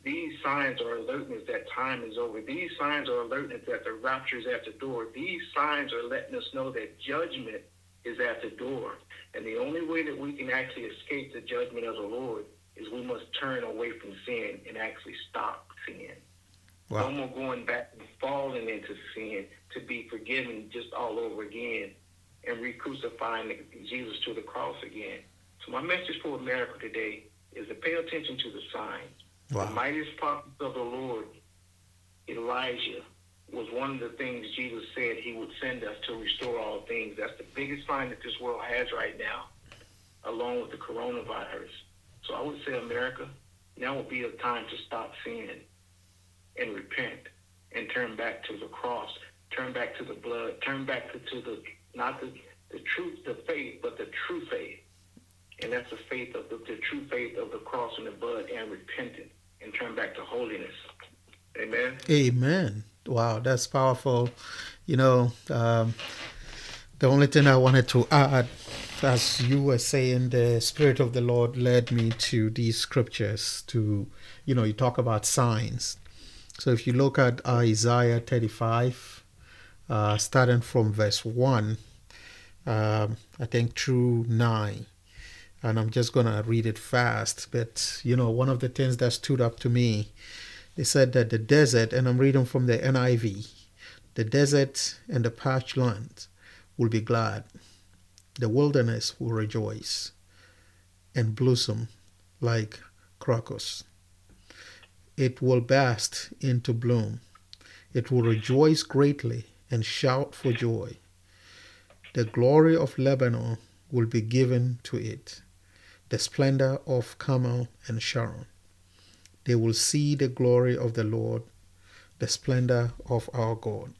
These signs are alerting us that time is over. These signs are alerting us that the rapture is at the door. These signs are letting us know that judgment is at the door. And the only way that we can actually escape the judgment of the Lord is we must turn away from sin and actually stop sin. Wow. No more going back and falling into sin to be forgiven just all over again and re-crucifying Jesus to the cross again. So my message for America today is to pay attention to the signs. Wow. The mightiest prophet of the Lord, Elijah, was one of the things Jesus said he would send us to restore all things. That's the biggest sign that this world has right now, along with the coronavirus. So I would say, America, now would be a time to stop sinning and repent and turn back to the cross, turn back to the blood, turn back to, to the not the, the truth, the faith, but the true faith. And that's the faith of the, the true faith of the cross and the blood and repentance and turn back to holiness. Amen. Amen. Wow, that's powerful. You know, um, the only thing I wanted to add, as you were saying, the Spirit of the Lord led me to these scriptures to, you know, you talk about signs. So if you look at Isaiah 35, uh, starting from verse 1, um, I think through 9, and I'm just going to read it fast. But, you know, one of the things that stood up to me, they said that the desert, and I'm reading from the NIV, the desert and the parched land will be glad, the wilderness will rejoice and blossom like crocus. It will burst into bloom. It will rejoice greatly and shout for joy. The glory of Lebanon will be given to it the splendor of Carmel and Sharon. They will see the glory of the Lord, the splendor of our God.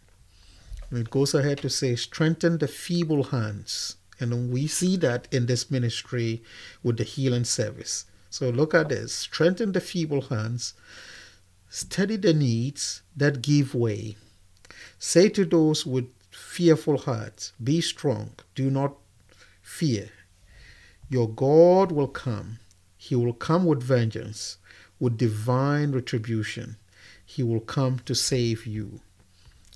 And it goes ahead to say, strengthen the feeble hands. And we see that in this ministry with the healing service. So look at this strengthen the feeble hands, steady the needs that give way. Say to those with fearful hearts. Be strong. Do not fear. Your God will come. He will come with vengeance, with divine retribution. He will come to save you.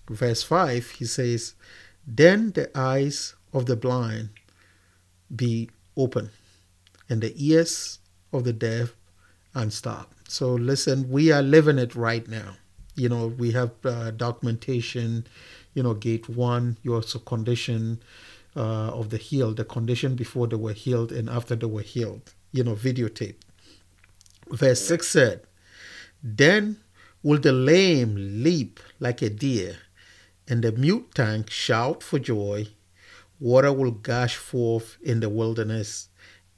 Verse 5, he says, Then the eyes of the blind be open, and the ears of the deaf unstopped. So listen, we are living it right now. You know, we have uh, documentation, you know, gate one, your condition uh, of the healed, the condition before they were healed and after they were healed, you know, videotape. Verse 6 said, Then will the lame leap like a deer, and the mute tongue shout for joy. Water will gush forth in the wilderness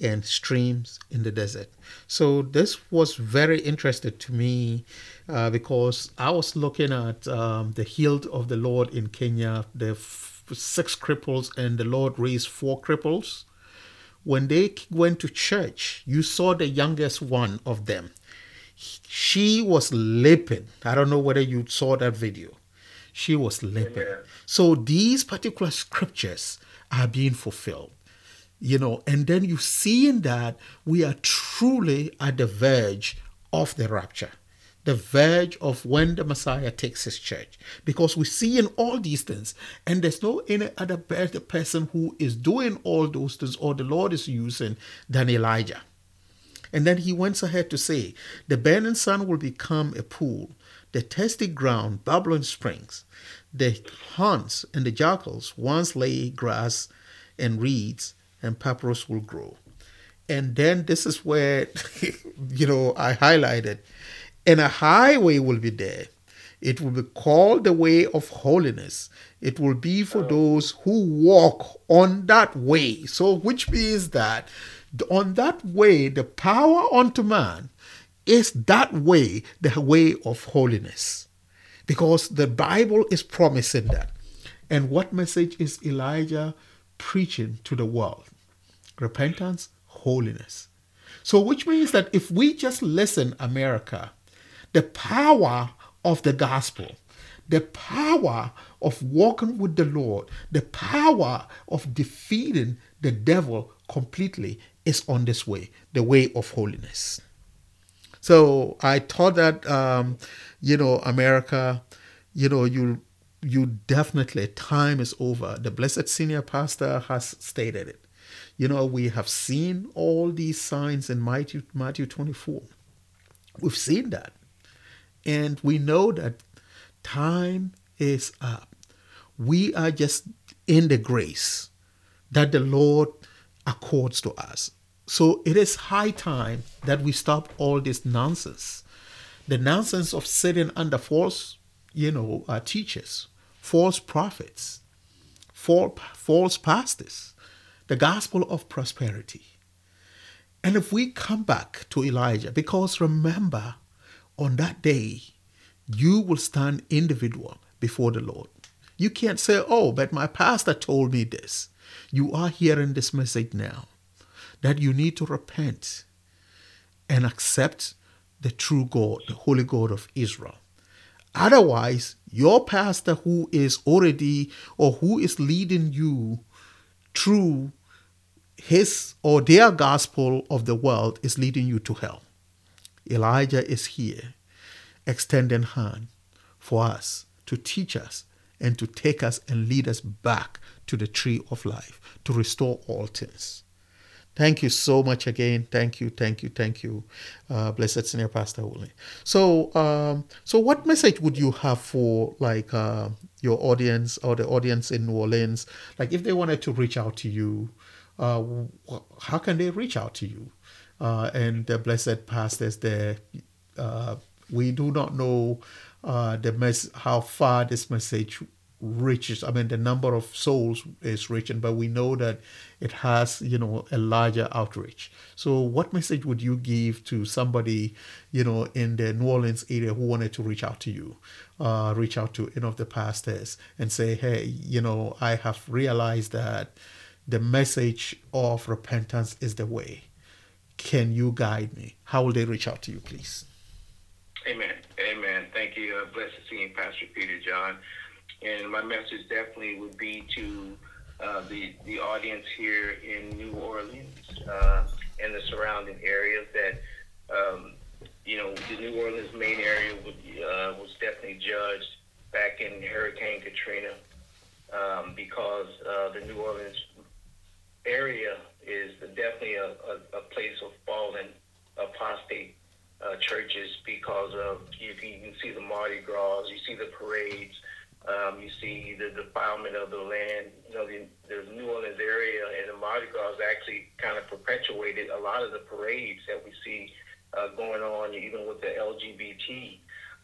and streams in the desert. So this was very interesting to me uh, because I was looking at um, the healed of the Lord in Kenya, the f- six cripples, and the Lord raised four cripples. When they went to church, you saw the youngest one of them. She was limping. I don't know whether you saw that video. She was limping. So these particular scriptures are being fulfilled you know, and then you see in that we are truly at the verge of the rapture, the verge of when the Messiah takes his church. Because we see in all these things, and there's no any other better person who is doing all those things or the Lord is using than Elijah. And then he went ahead to say, The burning sun will become a pool, the thirsty ground, bubbling springs. The hunts and the jackals once lay grass and reeds and papyrus will grow. And then this is where, you know, I highlighted, and a highway will be there. It will be called the way of holiness. It will be for those who walk on that way. So, which means that on that way, the power unto man is that way, the way of holiness. Because the Bible is promising that. And what message is Elijah preaching to the world? Repentance, holiness. So, which means that if we just listen, America, the power of the gospel, the power of walking with the Lord, the power of defeating the devil completely is on this way, the way of holiness. So I thought that, um, you know, America, you know, you you definitely time is over. The blessed senior pastor has stated it. You know, we have seen all these signs in Matthew, Matthew 24. We've seen that. And we know that time is up. We are just in the grace that the Lord accords to us. So it is high time that we stop all this nonsense. The nonsense of sitting under false, you know, uh, teachers, false prophets, false, false pastors the gospel of prosperity. And if we come back to Elijah, because remember, on that day, you will stand individual before the Lord. You can't say, oh, but my pastor told me this. You are hearing this message now that you need to repent and accept the true God, the Holy God of Israel. Otherwise, your pastor who is already or who is leading you through his or their gospel of the world is leading you to hell. Elijah is here, extending hand for us to teach us and to take us and lead us back to the tree of life, to restore all things. Thank you so much again. Thank you, thank you, thank you, uh, blessed senior pastor Woolley. So, um, so what message would you have for like uh, your audience or the audience in New Orleans? Like, if they wanted to reach out to you, uh, how can they reach out to you? Uh, and the blessed pastors there, uh, we do not know uh, the mess how far this message reaches. I mean, the number of souls is reaching, but we know that it has, you know, a larger outreach. So, what message would you give to somebody, you know, in the New Orleans area who wanted to reach out to you, uh, reach out to any of the pastors and say, hey, you know, I have realized that the message of repentance is the way. Can you guide me? How will they reach out to you, please? Amen. Amen. Thank you. Uh, blessed seeing Pastor Peter John. And my message definitely would be to uh, the the audience here in New Orleans uh, and the surrounding areas that um, you know the New Orleans main area would, uh, was definitely judged back in Hurricane Katrina um, because uh, the New Orleans area is definitely a, a, a place of fallen apostate uh, churches because of you you can see the Mardi Gras, you see the parades, um, you see the defilement of the land. You know, the, the New Orleans area and the Mardi Gras actually kind of perpetuated a lot of the parades that we see uh, going on, even with the LGBT.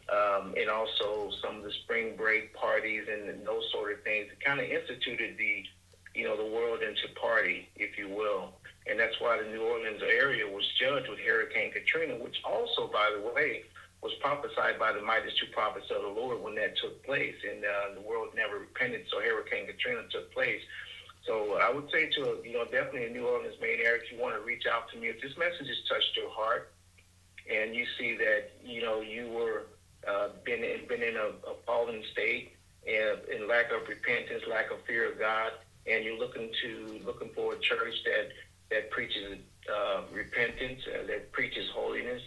Um, and also some of the spring break parties and, those sort of things. It kind of instituted the, you know, the world into party, if you will. And that's why the New Orleans area was judged with Hurricane Katrina, which also, by the way, was prophesied by the mightiest two prophets of the Lord when that took place. And uh, the world never repented, so Hurricane Katrina took place. So I would say to, you know, definitely in New Orleans main area, if you want to reach out to me, if this message has touched your heart and you see that, you know, you were uh, been in, been in a, a fallen state and in lack of repentance, lack of fear of God, and you're looking to looking for a church that that preaches uh, repentance, uh, that preaches holiness,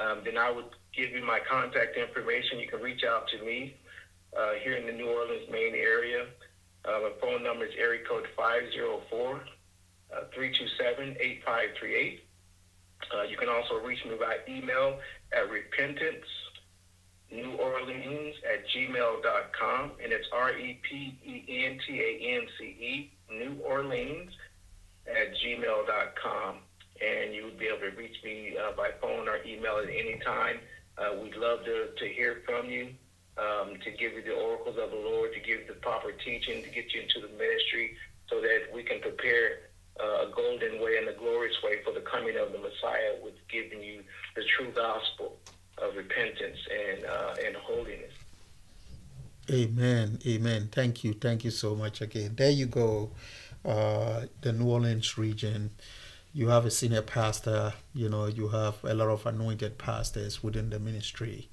um, then I would give you my contact information. You can reach out to me uh, here in the New Orleans main area. Uh, my phone number is area code 504 327 8538. Uh, you can also reach me by email at repentance New Orleans at gmail.com, and it's R E P E N T A N C E, New Orleans at gmail.com. And you would be able to reach me uh, by phone or email at any time. Uh, we'd love to, to hear from you, um, to give you the oracles of the Lord, to give you the proper teaching, to get you into the ministry so that we can prepare uh, a golden way and a glorious way for the coming of the Messiah with giving you the true gospel of repentance and, uh, and holiness. Amen. Amen. Thank you. Thank you so much again. There you go. Uh, the New Orleans region. You have a senior pastor, you know, you have a lot of anointed pastors within the ministry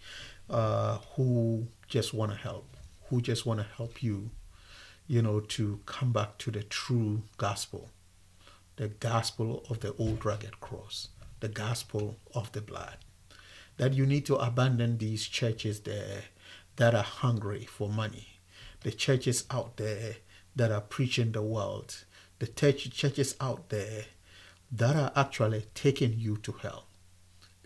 uh, who just want to help, who just want to help you, you know, to come back to the true gospel, the gospel of the old rugged cross, the gospel of the blood. That you need to abandon these churches there that are hungry for money, the churches out there that are preaching the world, the churches out there that are actually taking you to hell.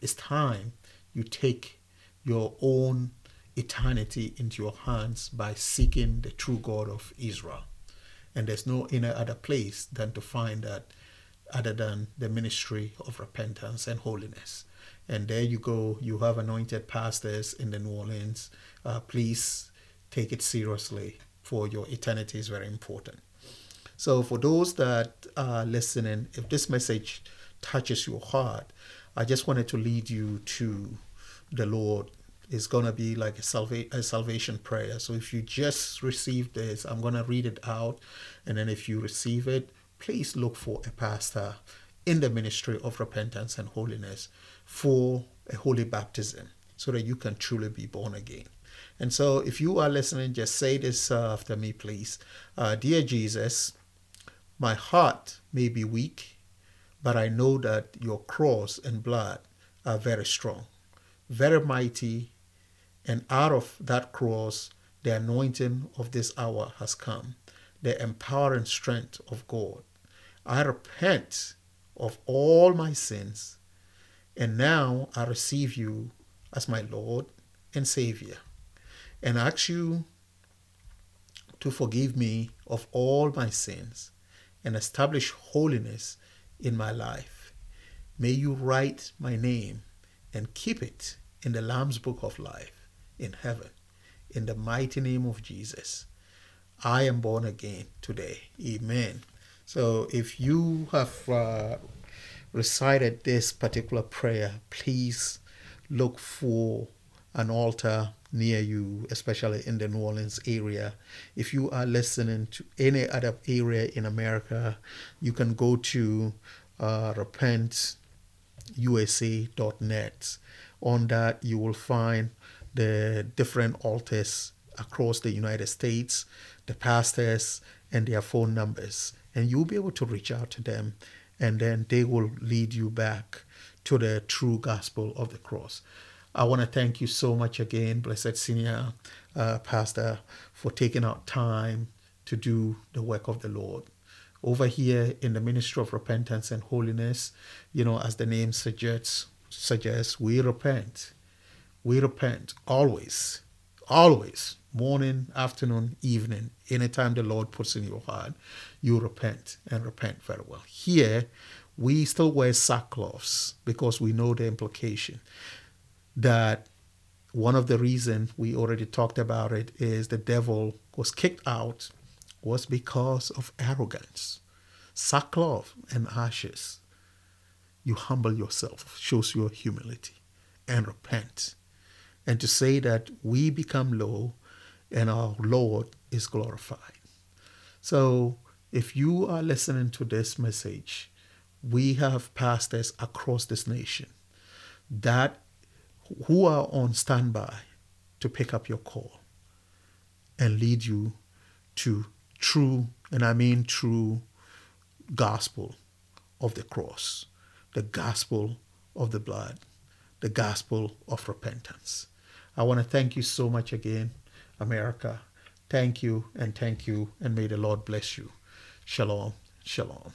It's time you take your own eternity into your hands by seeking the true God of Israel. And there's no any other place than to find that other than the ministry of repentance and holiness. And there you go. You have anointed pastors in the New Orleans. Uh, please take it seriously, for your eternity is very important. So, for those that are listening, if this message touches your heart, I just wanted to lead you to the Lord. It's going to be like a, salva- a salvation prayer. So, if you just received this, I'm going to read it out. And then, if you receive it, please look for a pastor in the ministry of repentance and holiness for a holy baptism so that you can truly be born again. And so, if you are listening, just say this after me, please. Uh, Dear Jesus, my heart may be weak, but I know that your cross and blood are very strong, very mighty, and out of that cross, the anointing of this hour has come, the empowering strength of God. I repent of all my sins, and now I receive you as my Lord and Savior, and ask you to forgive me of all my sins and establish holiness in my life. May you write my name and keep it in the Lamb's Book of Life in heaven. In the mighty name of Jesus, I am born again today. Amen. So if you have uh, recited this particular prayer, please look for an altar near you, especially in the New Orleans area. If you are listening to any other area in America, you can go to uh, repentusa.net. On that, you will find the different altars across the United States, the pastors, and their phone numbers. And you'll be able to reach out to them, and then they will lead you back to the true gospel of the cross. I want to thank you so much again, Blessed Senior uh, Pastor, for taking out time to do the work of the Lord. Over here in the Ministry of Repentance and Holiness, you know, as the name suggests, suggests we repent. We repent always, always, morning, afternoon, evening, anytime the Lord puts in your heart, you repent and repent very well. Here, we still wear sackcloths because we know the implication that one of the reasons we already talked about it is the devil was kicked out was because of arrogance. Sackcloth and ashes. You humble yourself, shows your humility, and repent. And to say that we become low and our Lord is glorified. So if you are listening to this message, we have pastors across this nation that who are on standby to pick up your call and lead you to true, and I mean true, gospel of the cross, the gospel of the blood, the gospel of repentance. I want to thank you so much again, America. Thank you and thank you, and may the Lord bless you. Shalom. Shalom.